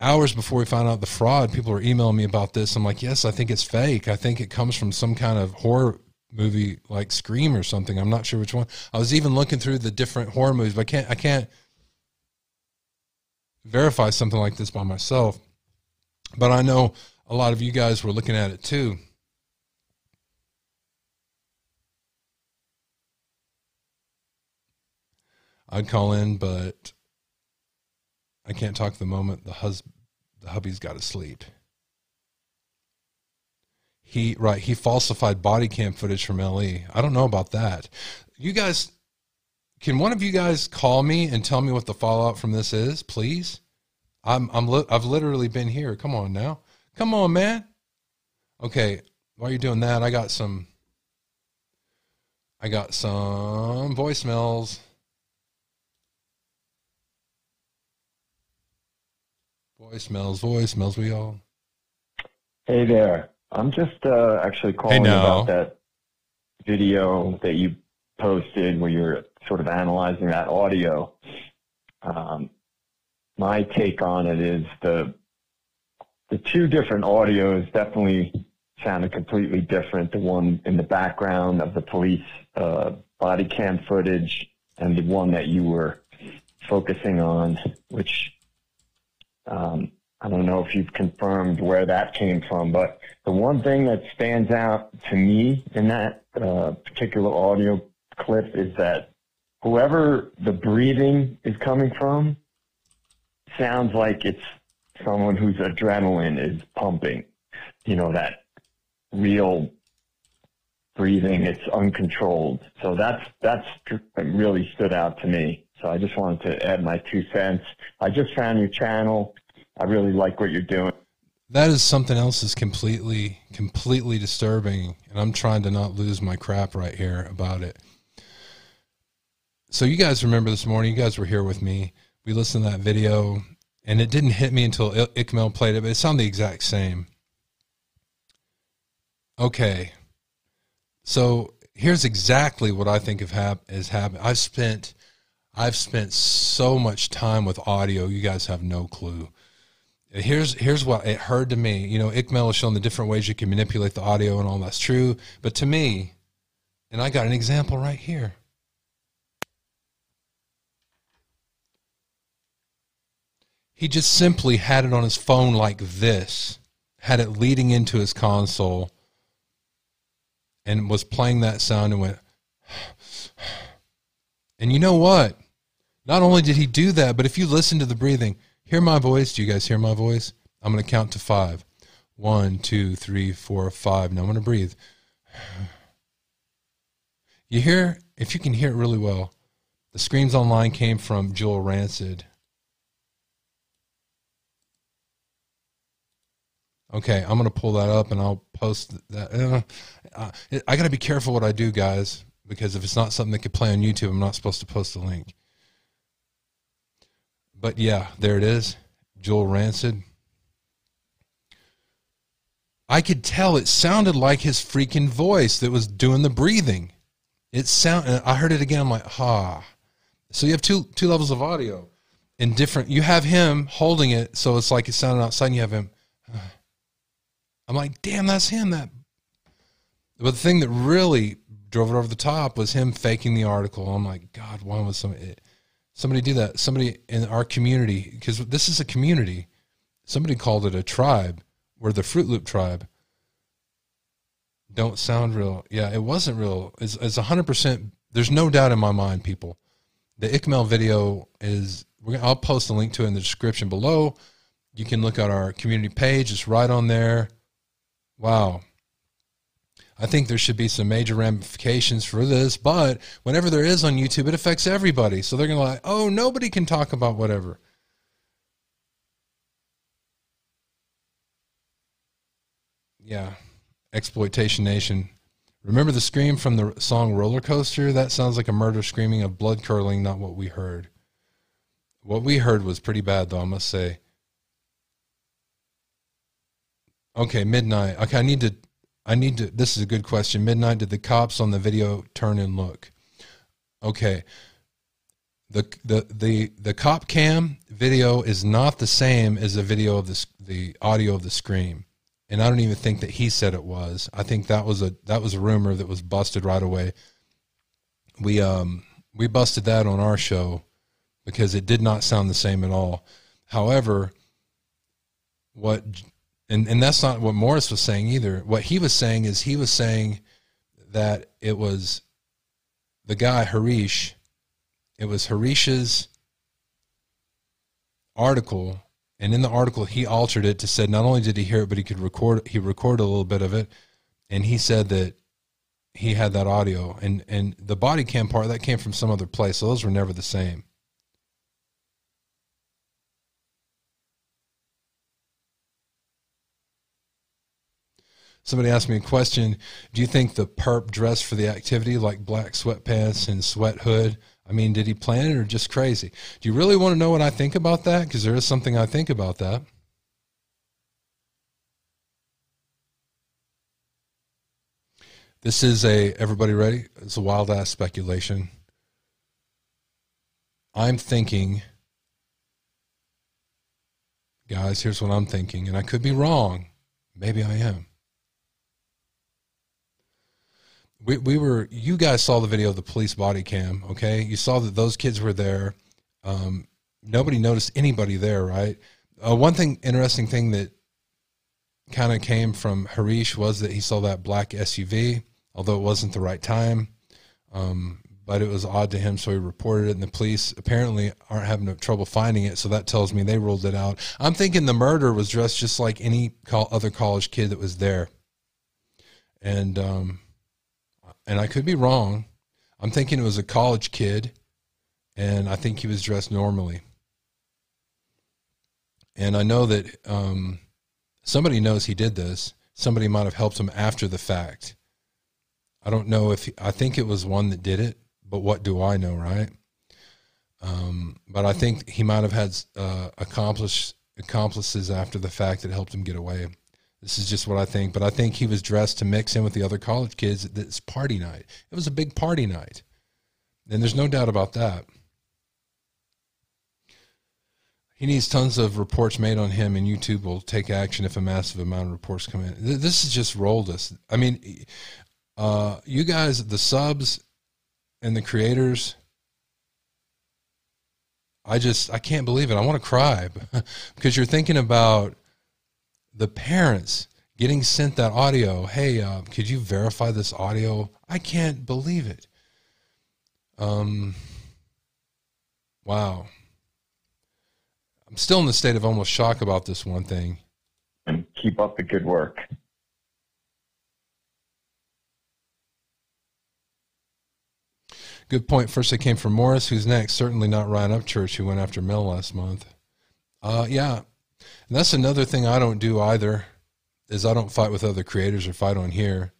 S1: hours before we found out the fraud, people were emailing me about this. I'm like, yes, I think it's fake. I think it comes from some kind of horror movie like Scream or something. I'm not sure which one. I was even looking through the different horror movies, but I can't I can't verify something like this by myself. But I know a lot of you guys were looking at it too. I'd call in, but I can't talk the moment the hus the hubby's got to sleep. He right, he falsified body cam footage from LE. I don't know about that. You guys can one of you guys call me and tell me what the fallout from this is, please? I'm I'm li- I've literally been here. Come on now. Come on, man. Okay, while you're doing that, I got some I got some voicemails. Voicemails, voicemails, we all.
S4: Hey there. I'm just uh, actually calling
S1: now.
S4: about that video that you posted where you're sort of analyzing that audio. Um, my take on it is the the two different audios definitely sounded completely different. The one in the background of the police uh, body cam footage and the one that you were focusing on, which um, I don't know if you've confirmed where that came from, but the one thing that stands out to me in that uh, particular audio clip is that whoever the breathing is coming from sounds like it's someone whose adrenaline is pumping. You know, that real breathing, it's uncontrolled. So that's, that's really stood out to me. So I just wanted to add my two cents. I just found your channel. I really like what you're doing.
S1: That is something else is completely, completely disturbing, and I'm trying to not lose my crap right here about it. So you guys remember this morning? You guys were here with me. We listened to that video, and it didn't hit me until I- played it, but it sounded the exact same. Okay, so here's exactly what I think of hap- is happening. I've spent, I've spent so much time with audio. You guys have no clue. Here's here's what it heard to me. You know, Ikmel has shown the different ways you can manipulate the audio and all that's true. But to me, and I got an example right here. He just simply had it on his phone like this, had it leading into his console, and was playing that sound and went. And you know what? Not only did he do that, but if you listen to the breathing, hear my voice. Do you guys hear my voice? I'm going to count to five. One, two, three, four, five. Now I'm going to breathe. You hear, if you can hear it really well, the screams online came from Joel Rancid. Okay, I'm going to pull that up and I'll post that. Uh, I got to be careful what I do, guys, because if it's not something that could play on YouTube, I'm not supposed to post the link. But yeah, there it is. Joel Rancid. I could tell it sounded like his freaking voice that was doing the breathing. It sound I heard it again I'm like, "Ha." So you have two two levels of audio in different you have him holding it so it's like it's sounding outside and you have him I'm like, "Damn, that's him that but the thing that really drove it over the top was him faking the article. I'm like, God, why was somebody somebody do that? Somebody in our community, because this is a community. Somebody called it a tribe. We're the Fruit Loop tribe. Don't sound real. Yeah, it wasn't real. It's, it's 100%. There's no doubt in my mind, people. The Ikmel video is, I'll post a link to it in the description below. You can look at our community page. It's right on there. Wow. I think there should be some major ramifications for this, but whenever there is on YouTube, it affects everybody. So they're going to like, oh, nobody can talk about whatever. Yeah. Exploitation Nation. Remember the scream from the song Roller Coaster? That sounds like a murder screaming of blood curdling, not what we heard. What we heard was pretty bad, though, I must say. Okay, midnight. Okay, I need to I need to. This is a good question. Midnight. Did the cops on the video turn and look? Okay. The the the the cop cam video is not the same as the video of the the audio of the scream, and I don't even think that he said it was. I think that was a that was a rumor that was busted right away. We um we busted that on our show because it did not sound the same at all. However, what and and that's not what Morris was saying either. What he was saying is he was saying that it was the guy Harish. It was Harish's article, and in the article he altered it to said not only did he hear it, but he could record. He recorded a little bit of it, and he said that he had that audio, and and the body cam part that came from some other place. So those were never the same. Somebody asked me a question. Do you think the perp dressed for the activity like black sweatpants and sweat hood? I mean, did he plan it or just crazy? Do you really want to know what I think about that? Because there is something I think about that. This is a, everybody ready? It's a wild ass speculation. I'm thinking, guys, here's what I'm thinking, and I could be wrong. Maybe I am. We, we were you guys saw the video of the police body cam okay? You saw that those kids were there. Um, nobody noticed anybody there right? Uh, one thing interesting thing that kind of came from harish was that he saw that black suv although it wasn't the right time. Um, but it was odd to him so he reported it and the police apparently aren't having no trouble finding it so that tells me they ruled it out. I'm thinking the murderer was dressed just like any other college kid that was there. And um, and I could be wrong. I'm thinking it was a college kid, and I think he was dressed normally. And I know that um, somebody knows he did this. Somebody might have helped him after the fact. I don't know if he, I think it was one that did it, but what do I know, right? Um, but I think he might have had uh, accomplish, accomplices after the fact that helped him get away. This is just what I think, but I think he was dressed to mix in with the other college kids. at This party night. It was a big party night, and there's no doubt about that. He needs tons of reports made on him, and YouTube will take action if a massive amount of reports come in. This has just rolled us. I mean, uh, you guys, the subs and the creators, I just I can't believe it. I want to cry because you're thinking about the parents getting sent that audio. Hey, uh, could you verify this audio? I can't believe it. Um, wow. I'm still in the state of almost shock about this one thing.
S4: And keep up the good work.
S1: Good point. First, it came from Morris. Who's next? Certainly not Ryan Upchurch, who went after Mel last month. Uh, yeah, and that's another thing I don't do either is I don't fight with other creators or fight on here.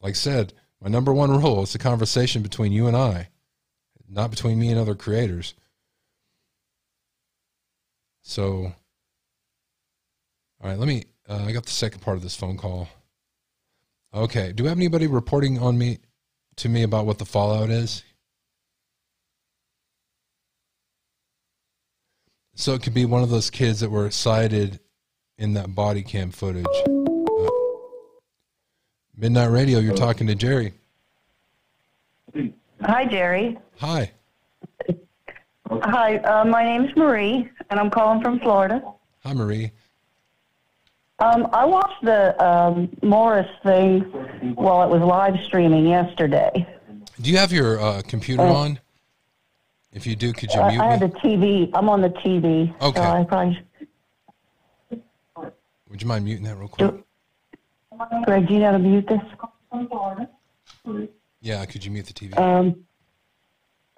S1: Like I said, my number one rule is a conversation between you and I, not between me and other creators. So, all right, let me. Uh, I got the second part of this phone call. Okay, do we have anybody reporting on me to me about what the fallout is? So it could be one of those kids that were sighted in that body cam footage. Uh, Midnight Radio, you're talking to Jerry.
S5: Hi, Jerry.
S1: Hi.
S5: Hi, uh, my name's Marie, and I'm calling from Florida.
S1: Hi, Marie.
S5: Um, I watched the um, Morris thing while it was live streaming yesterday.
S1: Do you have your uh, computer uh, on? If you do, could you mute
S5: I,
S1: I
S5: have the TV. I'm on the TV.
S1: Okay.
S5: So I probably...
S1: Would you mind muting that real quick?
S5: Greg, do you know how to mute this?
S1: Yeah, could you mute the TV?
S5: Um,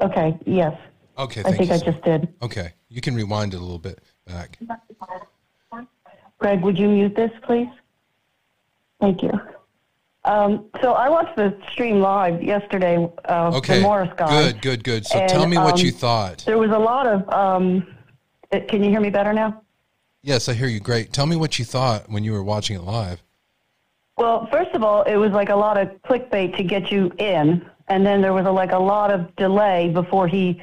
S5: okay, yes.
S1: Okay,
S5: I think I just did.
S1: Okay, you can rewind it a little bit back.
S5: Greg, would you mute this, please? Thank you. Um, so I watched the stream live yesterday. Uh,
S1: okay.
S5: The Morris guy.
S1: Good, good, good. So
S5: and,
S1: tell me what
S5: um,
S1: you thought.
S5: There was a lot of. Um, it, can you hear me better now?
S1: Yes, I hear you. Great. Tell me what you thought when you were watching it live.
S5: Well, first of all, it was like a lot of clickbait to get you in, and then there was a, like a lot of delay before he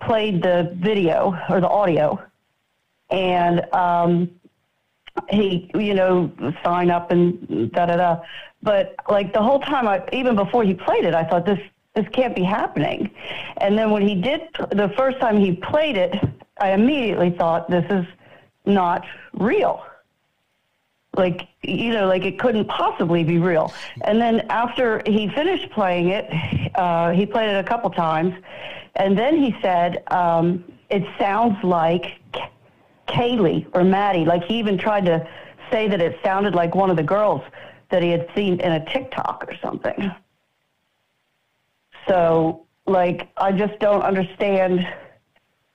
S5: played the video or the audio, and um, he, you know, sign up and da da da. But like the whole time, I even before he played it, I thought this this can't be happening. And then when he did the first time he played it, I immediately thought this is not real. like you know like it couldn't possibly be real and then after he finished playing it uh, he played it a couple times and then he said um, it sounds like kaylee or maddie like he even tried to say that it sounded like one of the girls that he had seen in a tiktok or something so like i just don't understand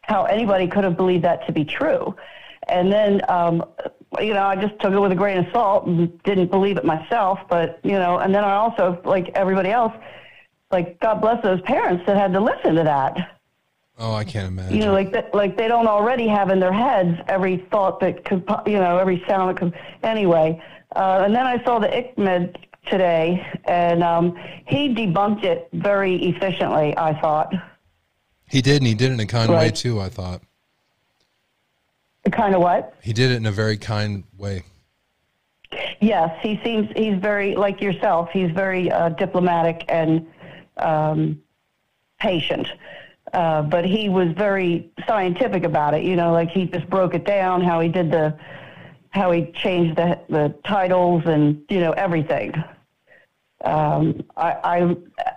S5: how anybody could have believed that to be true and then um, you know, I just took it with a grain of salt and didn't believe it myself. But you know, and then I also, like everybody else, like God bless those parents that had to listen to that.
S1: Oh, I can't imagine.
S5: You know, like that, like they don't already have in their heads every thought that could, you know, every sound that could. Anyway, uh, and then I saw the ICMED today, and um, he debunked it very efficiently. I thought
S1: he did, and he did it in a kind
S5: Right.
S1: way too. I thought
S5: kind of what.
S1: he did it in a very kind way.
S5: Yes, he seems he's very like yourself. He's very uh, diplomatic and um, patient, uh, but he was very scientific about it. You know, like he just broke it down how he did the how he changed the the titles and you know everything. Um, I, I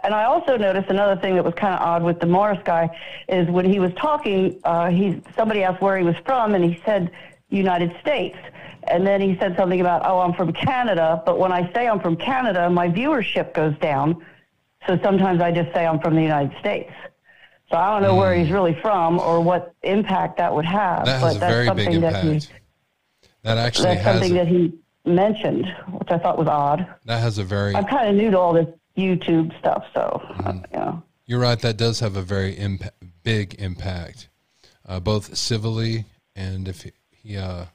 S5: and I also noticed another thing that was kind of odd with the Morris guy is when he was talking, uh, he somebody asked where he was from, and he said United States, and then he said something about oh I'm from Canada, but when I say I'm from Canada, my viewership goes down, so sometimes I just say I'm from the United States. So I don't know where he's really from or what impact that would have,
S1: That
S5: but
S1: has a
S5: that's
S1: very big
S5: something that he
S1: impact. That actually
S5: that's
S1: has
S5: something
S1: a,
S5: that he mentioned, which I thought was odd.
S1: that has a very.
S5: I'm kind of new to all this YouTube stuff, so
S1: Mm-hmm.
S5: you know.
S1: You're right. That does have a very impa- big impact, uh, both civilly and if he, he uh,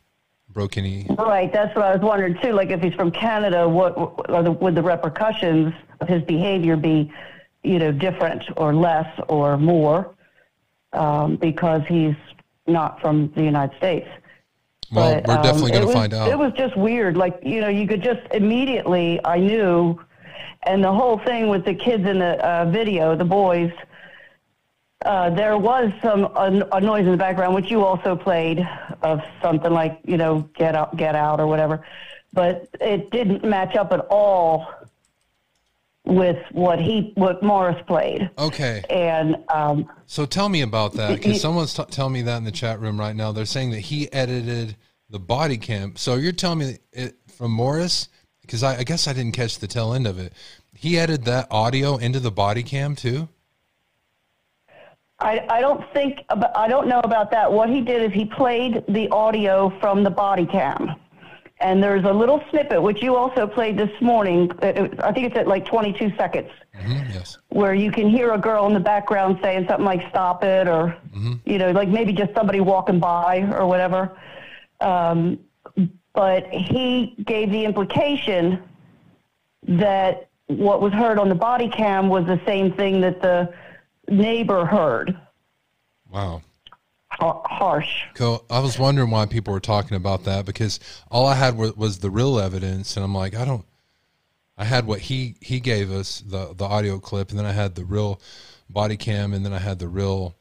S1: broke any.
S5: Right, that's what I was wondering too. Like, if he's from Canada, what the, would the repercussions of his behavior be, you know, different or less or more, um, because he's not from the United States?
S1: Well,
S5: But,
S1: we're
S5: um,
S1: definitely
S5: it
S1: going to find out.
S5: It was just weird. Like, you know, you could just immediately, I knew, and the whole thing with the kids in the uh, video, the boys, uh, there was some a, a noise in the background, which you also played of something like, you know, get out, get out, or whatever. But it didn't match up at all with what he, what Morris played.
S1: okay.
S5: And um,
S1: So tell me about that because someone's t- telling me that in the chat room right now. They're saying that he edited the body cam. So you're telling me it from Morris because I, I guess I didn't catch the tail end of it. He edited that audio into the body cam too.
S5: I, I don't think I don't know about that. What he did is he played the audio from the body cam. And there's a little snippet which you also played this morning. It- it- I think it's at like 22 seconds
S1: Mhm, yes.
S5: where you can hear a girl in the background saying something like "stop it" or you know, like maybe just somebody walking by or whatever. Um, but he gave the implication that what was heard on the body cam was the same thing that the neighbor heard.
S1: Wow.
S5: Har- harsh.
S1: Cool. I was wondering why people were talking about that because all I had was, was the real evidence, and I'm like, I don't. I had what he he gave us the the audio clip, and then I had the real body cam, and then I had the real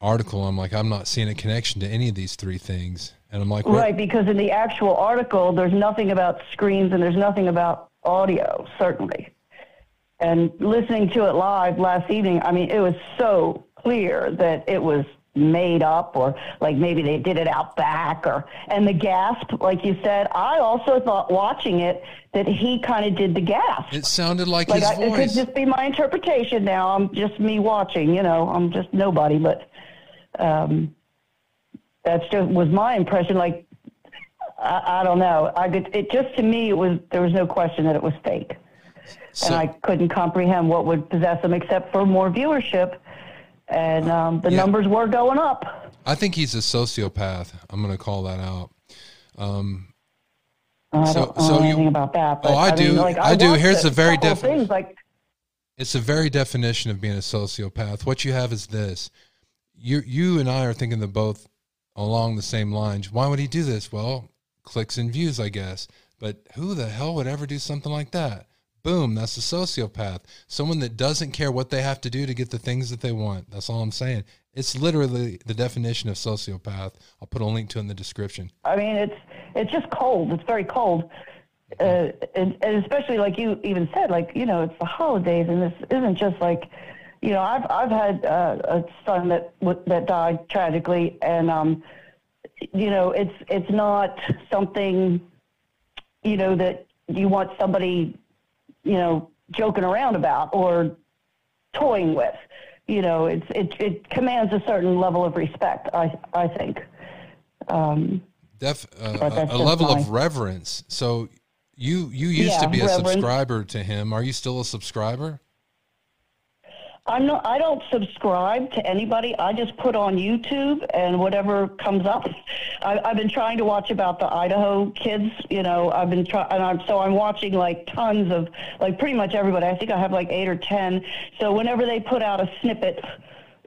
S1: article. I'm like, I'm not seeing a connection to any of these three things, and I'm like, what?
S5: Right, because in the actual article, there's nothing about screens and there's nothing about audio, certainly. And listening to it live last evening, I mean, it was so clear that it was made up or like maybe they did it out back or and the gasp like you said i also thought watching it that he kind of did the gasp
S1: It sounded like,
S5: like
S1: his
S5: I, it could just be my interpretation now. I'm just me watching, you know. I'm just nobody, but um, that's just was my impression. Like I, I don't know. I could, it just to me it was there was no question that it was fake,
S1: So-
S5: and I couldn't comprehend what would possess them except for more viewership, and um, the
S1: Yeah.
S5: numbers were going up.
S1: I think he's a sociopath. I'm going to call that out. Um,
S5: I
S1: So-
S5: don't know
S1: so you-
S5: anything about that. But,
S1: Oh, I
S5: mean,
S1: do.
S5: like,
S1: I do. Here's
S5: a
S1: the very
S5: couple of
S1: defi-
S5: things like
S1: It's a very definition of being a sociopath. What you have is this: you you and I are thinking they're both along the same lines. Why would he do this? Well, clicks and views, I guess. But who the hell would ever do something like that? Boom, that's a sociopath. Someone that doesn't care what they have to do to get the things that they want. That's all I'm saying. It's literally the definition of sociopath. I'll put a link to in the description.
S5: I mean, it's it's just cold. It's very cold, uh, and, and especially like you even said, like you know, it's the holidays, and this isn't just like, you know, I've I've had uh, a son that that died tragically, and um, you know, it's it's not something, you know, that you want somebody, you know, joking around about or toying with. You know, it's it it commands a certain level of respect. I I think. Um,
S1: Def, uh, a, a level
S5: my-
S1: of reverence. So you you used to be a
S5: reverence.
S1: subscriber to him. Are you still a subscriber?
S5: I'm not. I don't subscribe to anybody. I just put on YouTube and whatever comes up. I, I've been trying to watch about the Idaho kids. You know, I've been trying, and I'm so I'm watching like tons of like pretty much everybody. I think I have like eight or ten. So whenever they put out a snippet,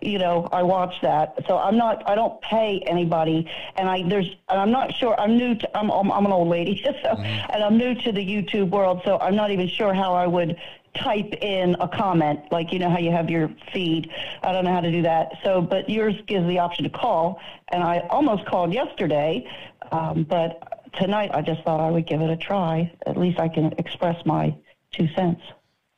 S5: you know, I watch that. So I'm not. I don't pay anybody, and I there's. And I'm not sure. I'm new to. I'm I'm, I'm an old lady, so mm-hmm. and I'm new to the YouTube world. So I'm not even sure how I would type in a comment, like you know how you have your feed. I don't know how to do that. So, but yours gives the option to call, and I almost called yesterday, um, but tonight I just thought I would give it a try. At least I can express my two cents.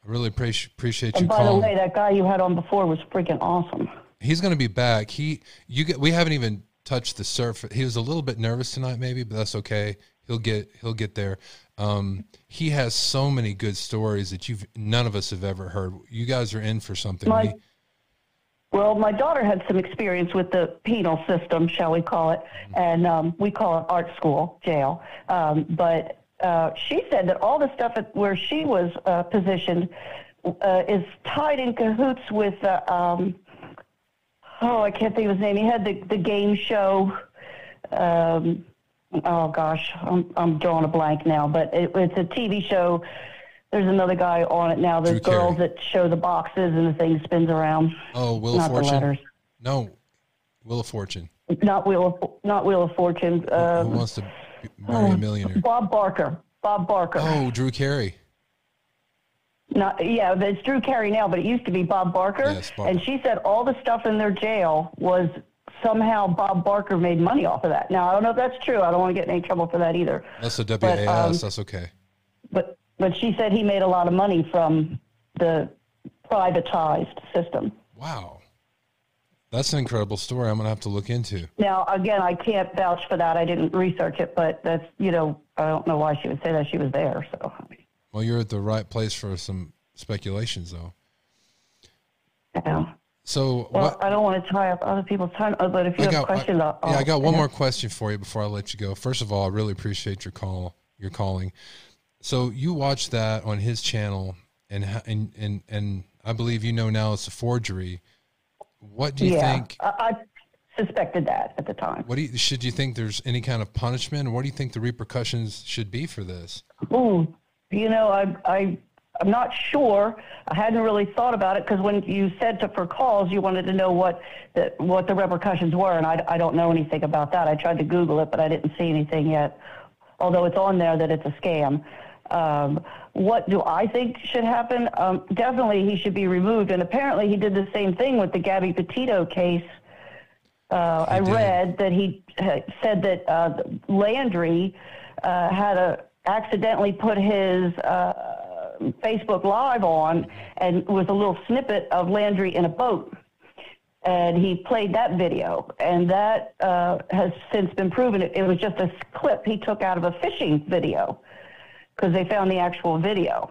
S1: I really appreciate appreciate you
S5: And by the way, that guy you had on before was freaking awesome.
S1: He's going to be back. He you get we haven't even touched the surface. He was a little bit nervous tonight, maybe, but that's okay. He'll get he'll get there. Um, he has so many good stories that you've none of us have ever heard. You guys are in for something.
S5: My- Well, my daughter had some experience with the penal system, shall we call it, and um, we call it art school, jail. Um, but uh, she said that all the stuff at, where she was uh, positioned uh, is tied in cahoots with, uh, um, oh, I can't think of his name. He had the, the game show. Um, oh gosh, I'm, I'm drawing a blank now, but it, it's a TV show. There's another guy on it now. There's
S1: Drew
S5: girls
S1: Carey.
S5: that show the boxes and the thing spins around.
S1: oh, Wheel of
S5: Not the
S1: Fortune.
S5: letters.
S1: No, Wheel of Fortune.
S5: Not Wheel of not Wheel of Fortune.
S1: Who
S5: Um,
S1: wants to be- marry a millionaire?
S5: Bob Barker. Bob Barker.
S1: Oh, Drew Carey.
S5: Not yeah, it's Drew Carey now, but it used to be Bob Barker.
S1: Yes, Barker.
S5: And she said all the stuff in their jail was somehow Bob Barker made money off of that. Now I don't know if that's true. I don't want to get in any trouble for that either.
S1: That's a WAS.
S5: But, um,
S1: that's okay.
S5: But but she said he made a lot of money from the privatized system.
S1: Wow. That's an incredible story. I'm gonna have to look into.
S5: Now, again, I can't vouch for that. I didn't research it, but that's, you know, I don't know why she would say that she was there. So,
S1: Well, you're at the right place for some speculations, though.
S5: yeah.
S1: So
S5: Well,
S1: what?
S5: I don't want to tie up other people's time, uh, but if you
S1: I
S5: have
S1: got,
S5: questions,
S1: I,
S5: I'll,
S1: yeah, I got one more question for you before I let you go. First of all, I really appreciate your call, your calling. So you watched that on his channel, and and and and I believe you know now it's a forgery. What do you
S5: yeah,
S1: think?
S5: I, I suspected that at the time.
S1: What do you should you think there's any kind of punishment? What do you think the repercussions should be for this?
S5: Ooh, you know, I, I, I'm not sure. I hadn't really thought about it because when you said to for calls, you wanted to know what the what the repercussions were, and I, I don't know anything about that. I tried to Google it, but I didn't see anything yet. Although it's on there that it's a scam. Um, what do I think should happen? Um, definitely, he should be removed. And apparently, he did the same thing with the Gabby Petito case. Uh, I
S1: did.
S5: read that he said that uh, Laundrie uh, had a accidentally put his uh, Facebook Live on, and it was a little snippet of Laundrie in a boat, and he played that video, and that uh, has since been proven. It, it was just a clip he took out of a fishing video because they found the actual video.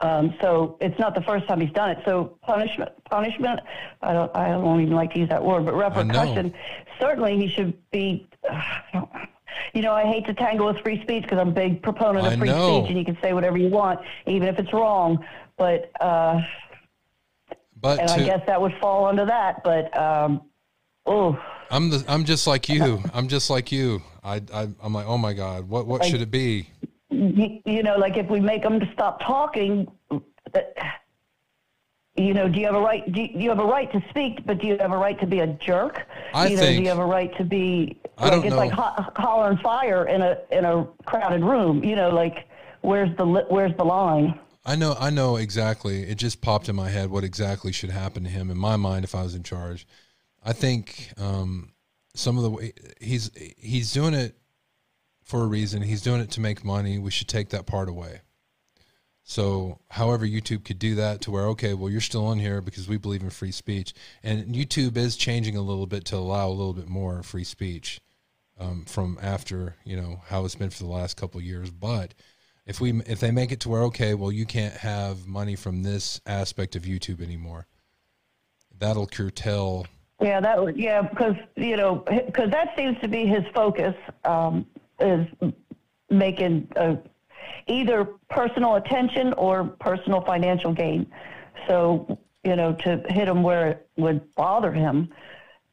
S5: Um, so it's not the first time he's done it. So punishment, punishment. I don't. I don't even like to use that word, but repercussion. Certainly, he should be. You know, I hate to tangle with free speech because I'm a big proponent
S1: I
S5: of free
S1: know.
S5: speech, and you can say whatever you want, even if it's wrong. But uh,
S1: But
S5: and I guess that would fall under that. But um, oh,
S1: I'm the I'm just like you. I'm just like you. I, I I'm like, oh my God, what what should it be?
S5: you, you know, like if we make them to stop talking, uh, you know, do you have a right? Do you, you have a right to speak, but do you have a right to be a jerk?
S1: I
S5: you know, do you have a right to be?
S1: I
S5: like
S1: don't
S5: it's
S1: know.
S5: like ho- hollering fire in a in a crowded room. You know, like where's the li- where's the line?
S1: I know, I know exactly. It just popped in my head what exactly should happen to him in my mind if I was in charge. I think um, some of the way he's he's doing it for a reason. He's doing it to make money. We should take that part away. So, however, YouTube could do that to where, okay, well, you're still on here because we believe in free speech. And YouTube is changing a little bit to allow a little bit more free speech um, from after, you know, how it's been for the last couple of years. But if we if they make it to where, okay, well, you can't have money from this aspect of YouTube anymore, that'll curtail.
S5: Yeah, that would yeah because you know because that seems to be his focus um, is making a either personal attention or personal financial gain. So, you know, to hit him where it would bother him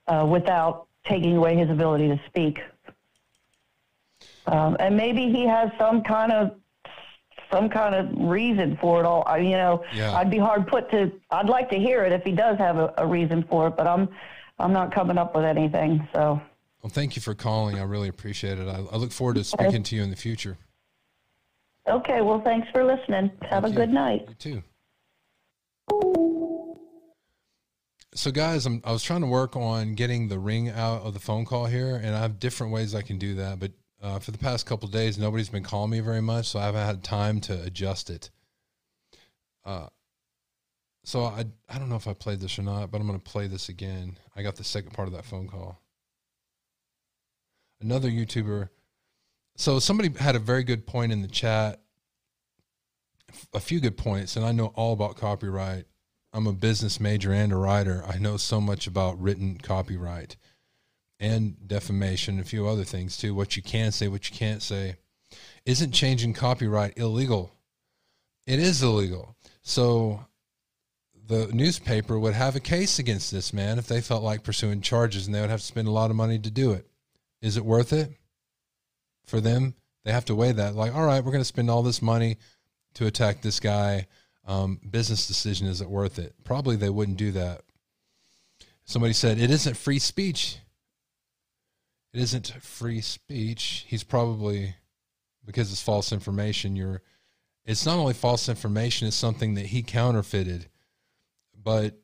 S5: uh, without taking away his ability to speak. Um, and maybe he has some kind of some kind of reason for it all. I, you know,
S1: Yeah.
S5: I'd be hard put to. I'd like to hear it if he does have a, a reason for it, but I'm I'm not coming up with anything. So.
S1: Well, thank you for calling. I really appreciate it. I, I look forward to speaking to you in the future.
S5: Okay, well, thanks for listening. Have a
S1: you.
S5: good night.
S1: You too. So, guys, I'm, I was trying to work on getting the ring out of the phone call here, and I have different ways I can do that. But uh, for the past couple of days, nobody's been calling me very much, so I haven't had time to adjust it. Uh, so I I don't know if I played this or not, but I'm going to play this again. I got the second part of that phone call. Another YouTuber. So somebody had a very good point in the chat a few good points, and I know all about copyright. I'm a business major and a writer. I know so much about written copyright and defamation, and a few other things too. What you can say, what you can't say. Isn't changing copyright illegal? It is illegal. So the newspaper would have a case against this man if they felt like pursuing charges, and they would have to spend a lot of money to do it. Is it worth it for them? They have to weigh that. Like, all right, we're going to spend all this money to attack this guy. Um, business decision is it worth it? Probably they wouldn't do that. Somebody said it isn't free speech. It isn't free speech. He's probably because it's false information. You're. It's not only false information; it's something that he counterfeited. But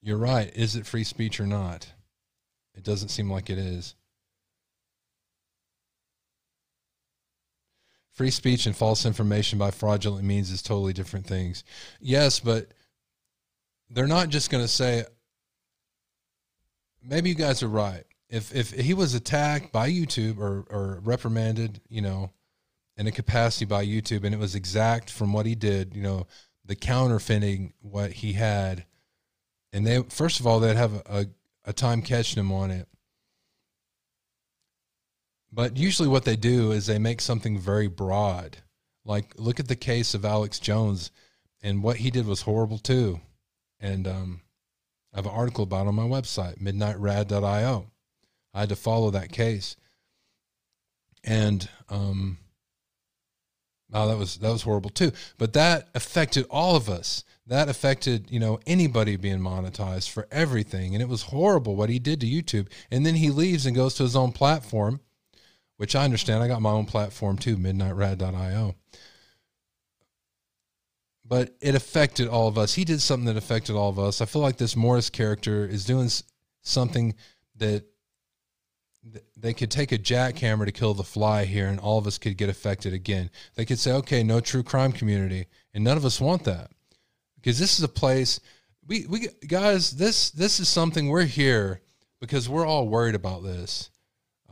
S1: you're right. Is it free speech or not? It doesn't seem like it is. Free speech and false information by fraudulent means is totally different things. Yes, but they're not just going to say, maybe you guys are right. If, if he was attacked by YouTube or, or reprimanded, you know, in a capacity by YouTube and it was exact from what he did, you know, the counterfeiting what he had, and they, first of all, they'd have a, a, a time catching him on it. But usually, what they do is they make something very broad. Like, look at the case of Alex Jones, and what he did was horrible too. And um, I have an article about on my website, midnightrad.io. I had to follow that case, and um, oh, that was that was horrible too. But that affected all of us. That affected you know anybody being monetized for everything, and it was horrible what he did to YouTube. And then he leaves and goes to his own platform which I understand. I got my own platform too, midnightrad.io. But it affected all of us. He did something that affected all of us. I feel like this Morris character is doing something that they could take a jackhammer to kill the fly here and all of us could get affected again. They could say, okay, no true crime community. And none of us want that because this is a place we, we guys, this, this is something we're here because we're all worried about this.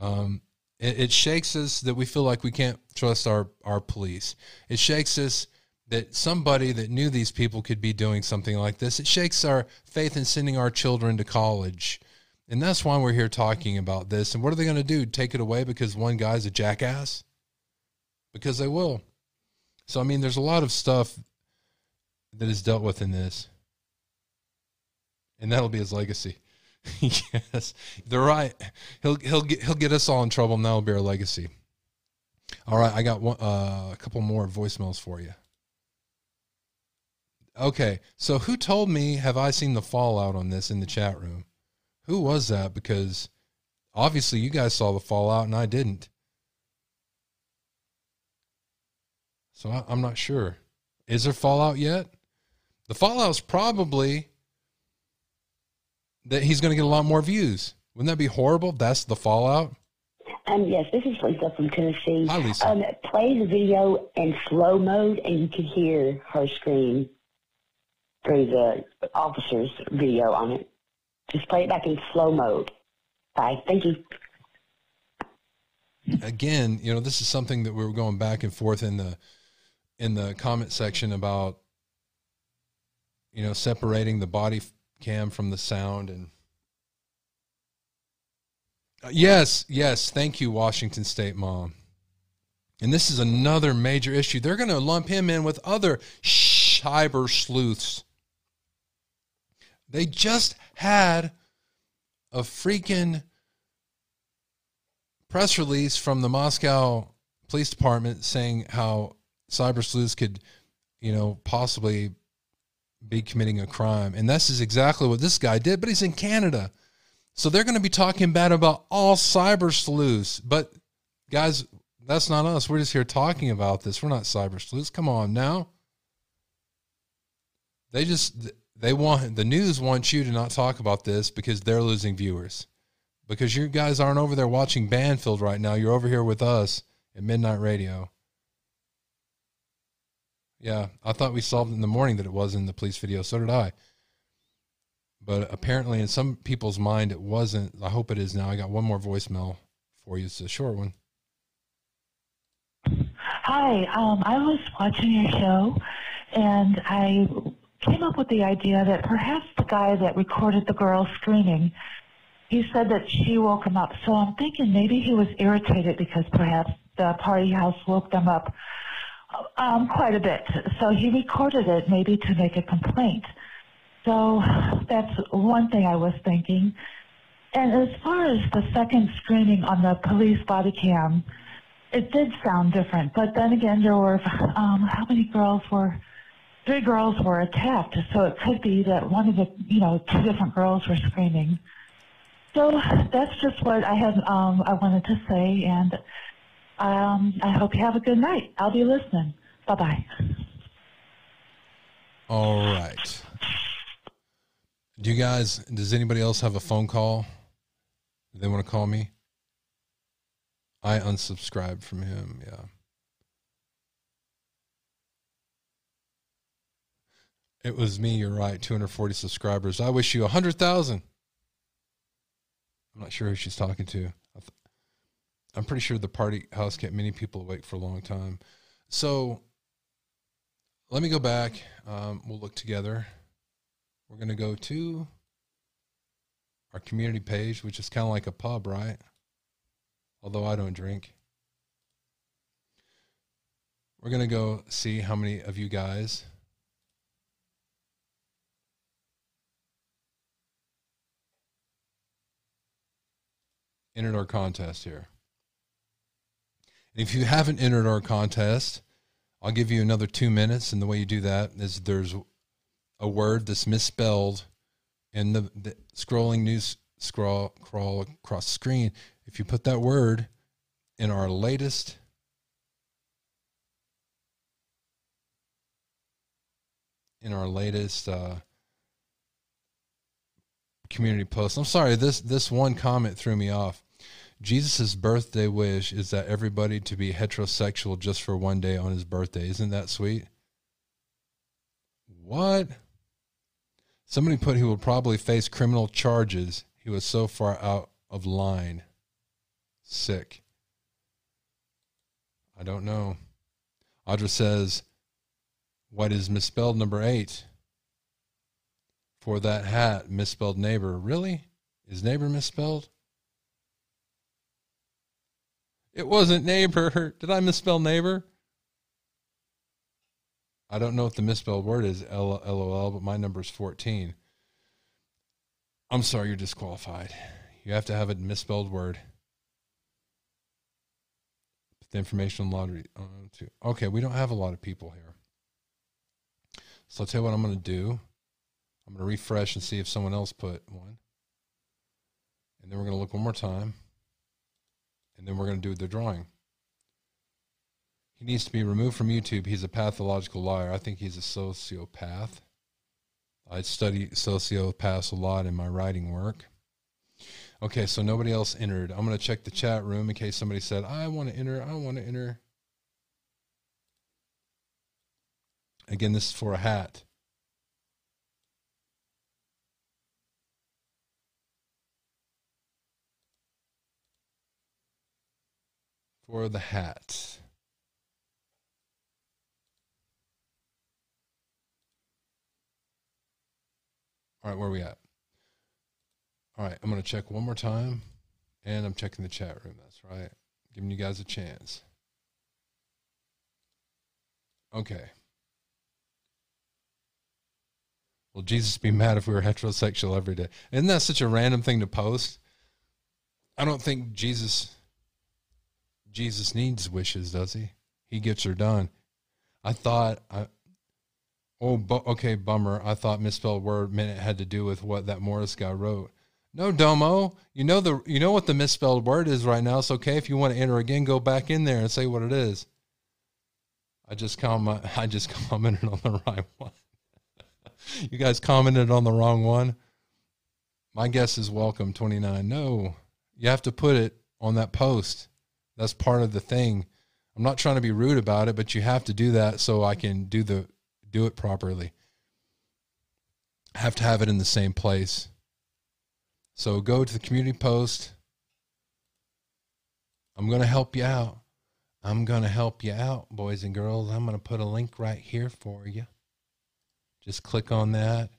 S1: Um, it, it shakes us that we feel like we can't trust our, our police. It shakes us that somebody that knew these people could be doing something like this. It shakes our faith in sending our children to college. And that's why we're here talking about this. And what are they going to do? Take it away because one guy's a jackass? Because they will. So, I mean, there's a lot of stuff that is dealt with in this. And that'll be his legacy. yes, they're right. He'll he'll get he'll get us all in trouble, and that'll be our legacy. All right, I got one, uh, a couple more voicemails for you. Okay, so who told me? Have I seen the fallout on this in the chat room? Who was that? Because obviously you guys saw the fallout, and I didn't. So I, I'm not sure. Is there fallout yet? The fallout's probably that he's going to get a lot more views. Wouldn't that be horrible? That's the fallout.
S6: Um, yes, this is Lisa from Tennessee.
S1: Hi, Lisa.
S6: Um, play the video in slow mode, and you can hear her scream through the officer's video on it. Just play it back in slow mode. Bye. Thank you.
S1: Again, you know, this is something that we were going back and forth in the in the comment section about you know separating the body cam from the sound and Uh, yes yes thank you washington state mom. And this is another major issue. They're going to lump him in with other cyber sleuths. They just had a freaking press release from the moscow police department saying how cyber sleuths could you know possibly be committing a crime. And this is exactly what this guy did, but he's in Canada. So they're going to be talking bad about all cyber sleuths. But guys, that's not us. We're just here talking about this. We're not cyber sleuths. Come on now. They just they want the news wants you to not talk about this because they're losing viewers. Because you guys aren't over there watching Banfield right now. You're over here with us at Midnight Radio. Yeah, I thought we solved in the morning that it was in the police video. So did I. But apparently, in some people's mind, it wasn't. I hope it is now. I got one more voicemail for you. It's a short one.
S7: Hi, um, I was watching your show, and I came up with the idea that perhaps the guy that recorded the girl screaming, he said that she woke him up. So I'm thinking maybe he was irritated because perhaps the party house woke them up um, quite a bit. So he recorded it maybe to make a complaint. So that's one thing I was thinking. And as far as the second screening on the police body cam, it did sound different. But then again, there were, um, how many girls were, three girls were attacked. So it could be that one of the, you know, two different girls were screaming. So that's just what I had, um, I wanted to say. And um, I hope you have a good night. I'll be listening. Bye bye.
S1: All right. Do you guys, does anybody else have a phone call? They want to call me? I unsubscribed from him. Yeah. It was me. You're right. 240 subscribers. I wish you 100,000. I'm not sure who she's talking to. I'm pretty sure the party house kept many people awake for a long time. So let me go back. Um, we'll look together. We're going to go to our community page, which is kind of like a pub, right? Although I don't drink. We're going to go see how many of you guys entered our contest here. If you haven't entered our contest, I'll give you another two minutes. And the way you do that is there's a word that's misspelled in the, the scrolling news scroll crawl across the screen. If you put that word in our latest in our latest uh, community post. I'm sorry, this this one comment threw me off. Jesus' birthday wish is that everybody to be heterosexual just for one day on his birthday. Isn't that sweet? What? Somebody put he will probably face criminal charges. He was so far out of line. Sick. I don't know. Audra says, What is misspelled number eight? For that hat, misspelled neighbor. Really? Is neighbor misspelled? It wasn't neighbor. Did I misspell neighbor? I don't know if the misspelled word is LOL, but my number is 14. I'm sorry, you're disqualified. You have to have a misspelled word. The information lottery. Okay, we don't have a lot of people here. So I'll tell you what I'm going to do. I'm going to refresh and see if someone else put one. And then we're going to look one more time and then we're going to do the drawing. He needs to be removed from YouTube. He's a pathological liar. I think he's a sociopath. I study sociopaths a lot in my writing work. Okay, so nobody else entered. I'm going to check the chat room in case somebody said, I want to enter. I want to enter. Again, this is for a hat. For the hat. All right, where are we at? All right, I'm going to check one more time. And I'm checking the chat room. That's right. Giving you guys a chance. Okay. Will Jesus be mad if we were heterosexual every day? Isn't that such a random thing to post? I don't think Jesus Jesus needs wishes, does he? He gets her done. I thought I Oh, bu- okay, bummer. I thought misspelled word meant it had to do with what that Morris guy wrote. No, Domo. You know the you know what the misspelled word is right now. It's okay if you want to enter again. Go back in there and say what it is. I just comment. I just commented on the right one. you guys commented on the wrong one. My guess is welcome twenty nine. No, you have to put it on that post. That's part of the thing. I'm not trying to be rude about it, but you have to do that so I can do the do it properly. I have to have it in the same place. So go to the community post. I'm going to help you out. I'm going to help you out, boys and girls. I'm going to put a link right here for you. Just click on that.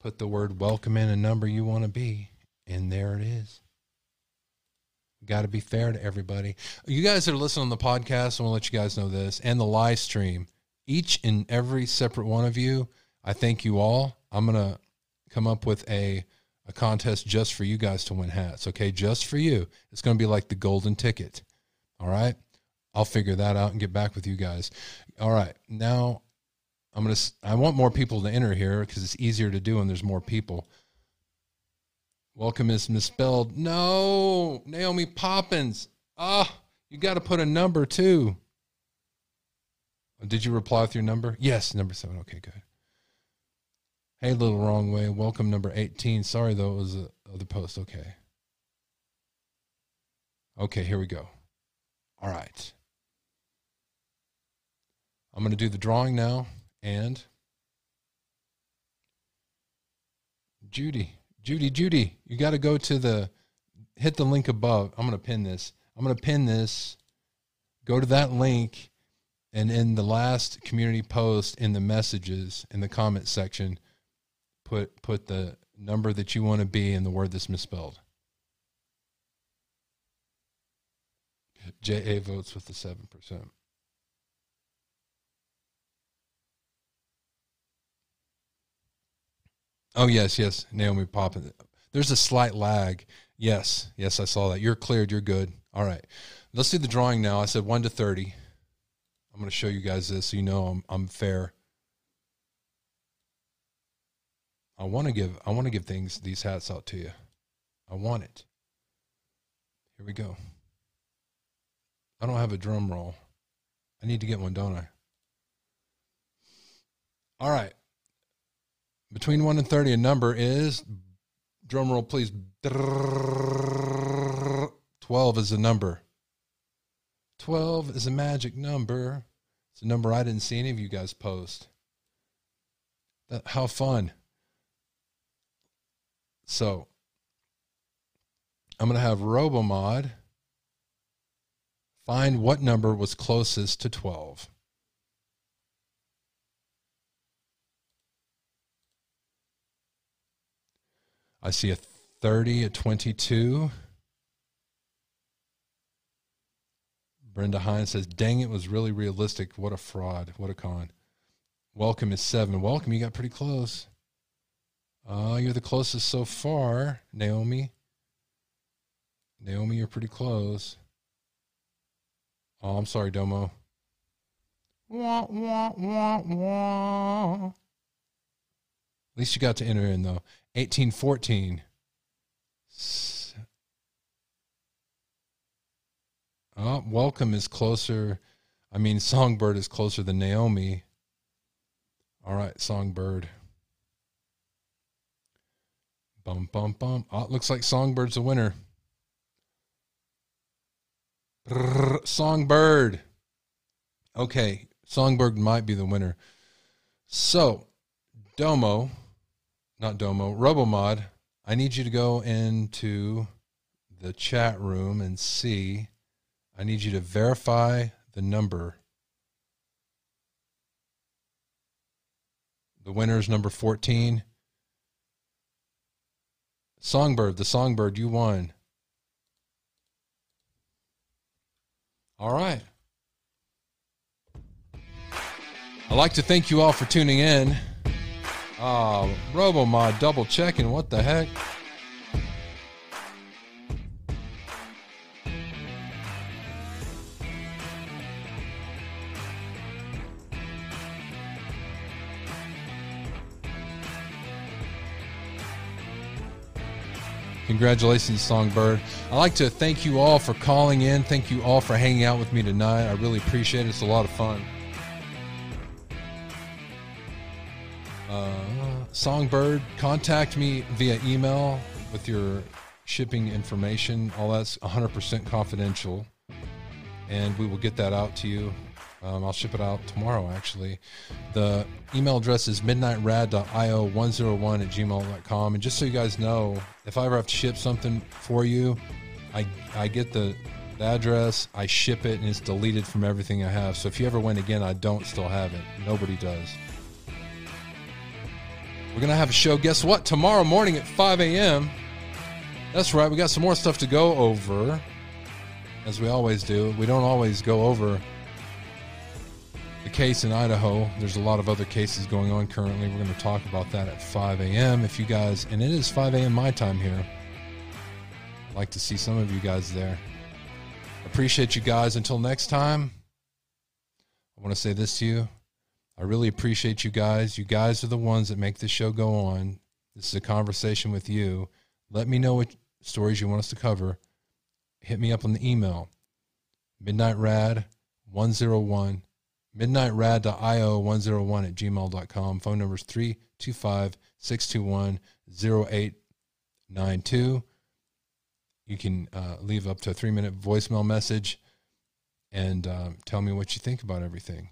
S1: Put the word welcome in a number you want to be, and there it is. Got to be fair to everybody. You guys that are listening on the podcast, I want to let you guys know this and the live stream. Each and every separate one of you, I thank you all. I'm going to come up with a a contest just for you guys to win hats. Okay, just for you. It's going to be like the golden ticket. All right. I'll figure that out and get back with you guys. All right. Now I'm going to, I want more people to enter here because it's easier to do when there's more people. Welcome is misspelled. No, Naomi Poppins. Ah, oh, you got to put a number too. Did you reply with your number? Yes, number seven. Okay, good. Hey, little wrong way. Welcome number 18. Sorry though, it was the other post. Okay. Okay, here we go. All right. I'm going to do the drawing now and Judy, Judy, Judy, you got to go to the hit the link above. I'm going to pin this. I'm going to pin this. Go to that link and in the last community post in the messages in the comment section put put the number that you want to be in the word that's misspelled. JA votes with the 7%. Oh, yes, yes. Naomi Poppins. There's a slight lag. Yes, yes, I saw that. You're cleared. You're good. All right. Let's do the drawing now. I said 1 to 30. I'm going to show you guys this so you know I'm, I'm fair. I want to give I want to give things these hats out to you. I want it. Here we go. I don't have a drum roll. I need to get one, don't I? All right. Between 1 and 30 a number is drum roll please 12 is a number. 12 is a magic number. It's a number I didn't see any of you guys post. That, how fun. So I'm going to have RoboMod find what number was closest to 12. I see a 30, a 22. Brenda Hines says, dang, it was really realistic. What a fraud. What a con. Welcome is seven. Welcome, you got pretty close. Uh, you're the closest so far, Naomi. Naomi, you're pretty close. Oh, I'm sorry, Domo. Wah, wah, wah, wah. At least you got to enter in, though. 1814. Oh, welcome is closer. I mean, Songbird is closer than Naomi. All right, Songbird. Bum, bum, bum. Oh, it looks like Songbird's the winner. Brrr, Songbird. Okay, Songbird might be the winner. So, Domo, not Domo, RoboMod, I need you to go into the chat room and see. I need you to verify the number. The winner is number 14. Songbird, the Songbird, you won. All right. I'd like to thank you all for tuning in. Oh, RoboMod double checking. What the heck? Congratulations, Songbird. I'd like to thank you all for calling in. Thank you all for hanging out with me tonight. I really appreciate it. It's a lot of fun. Uh, Songbird, contact me via email with your shipping information. All that's 100% confidential. And we will get that out to you. Um, I'll ship it out tomorrow, actually. The email address is midnightrad.io101 at gmail.com. And just so you guys know, if I ever have to ship something for you, I, I get the, the address, I ship it, and it's deleted from everything I have. So if you ever win again, I don't still have it. Nobody does. We're going to have a show, guess what? Tomorrow morning at 5 a.m. That's right, we got some more stuff to go over, as we always do. We don't always go over the case in Idaho. There's a lot of other cases going on currently. We're going to talk about that at 5 a.m. If you guys, and it is 5 a.m. my time here. I'd like to see some of you guys there. Appreciate you guys. Until next time, I want to say this to you. I really appreciate you guys. You guys are the ones that make this show go on. This is a conversation with you. Let me know what stories you want us to cover. Hit me up on the email midnightrad101 midnightrad.io101 at gmail.com. Phone number is 325 621 0892. You can uh, leave up to a three minute voicemail message and um, tell me what you think about everything.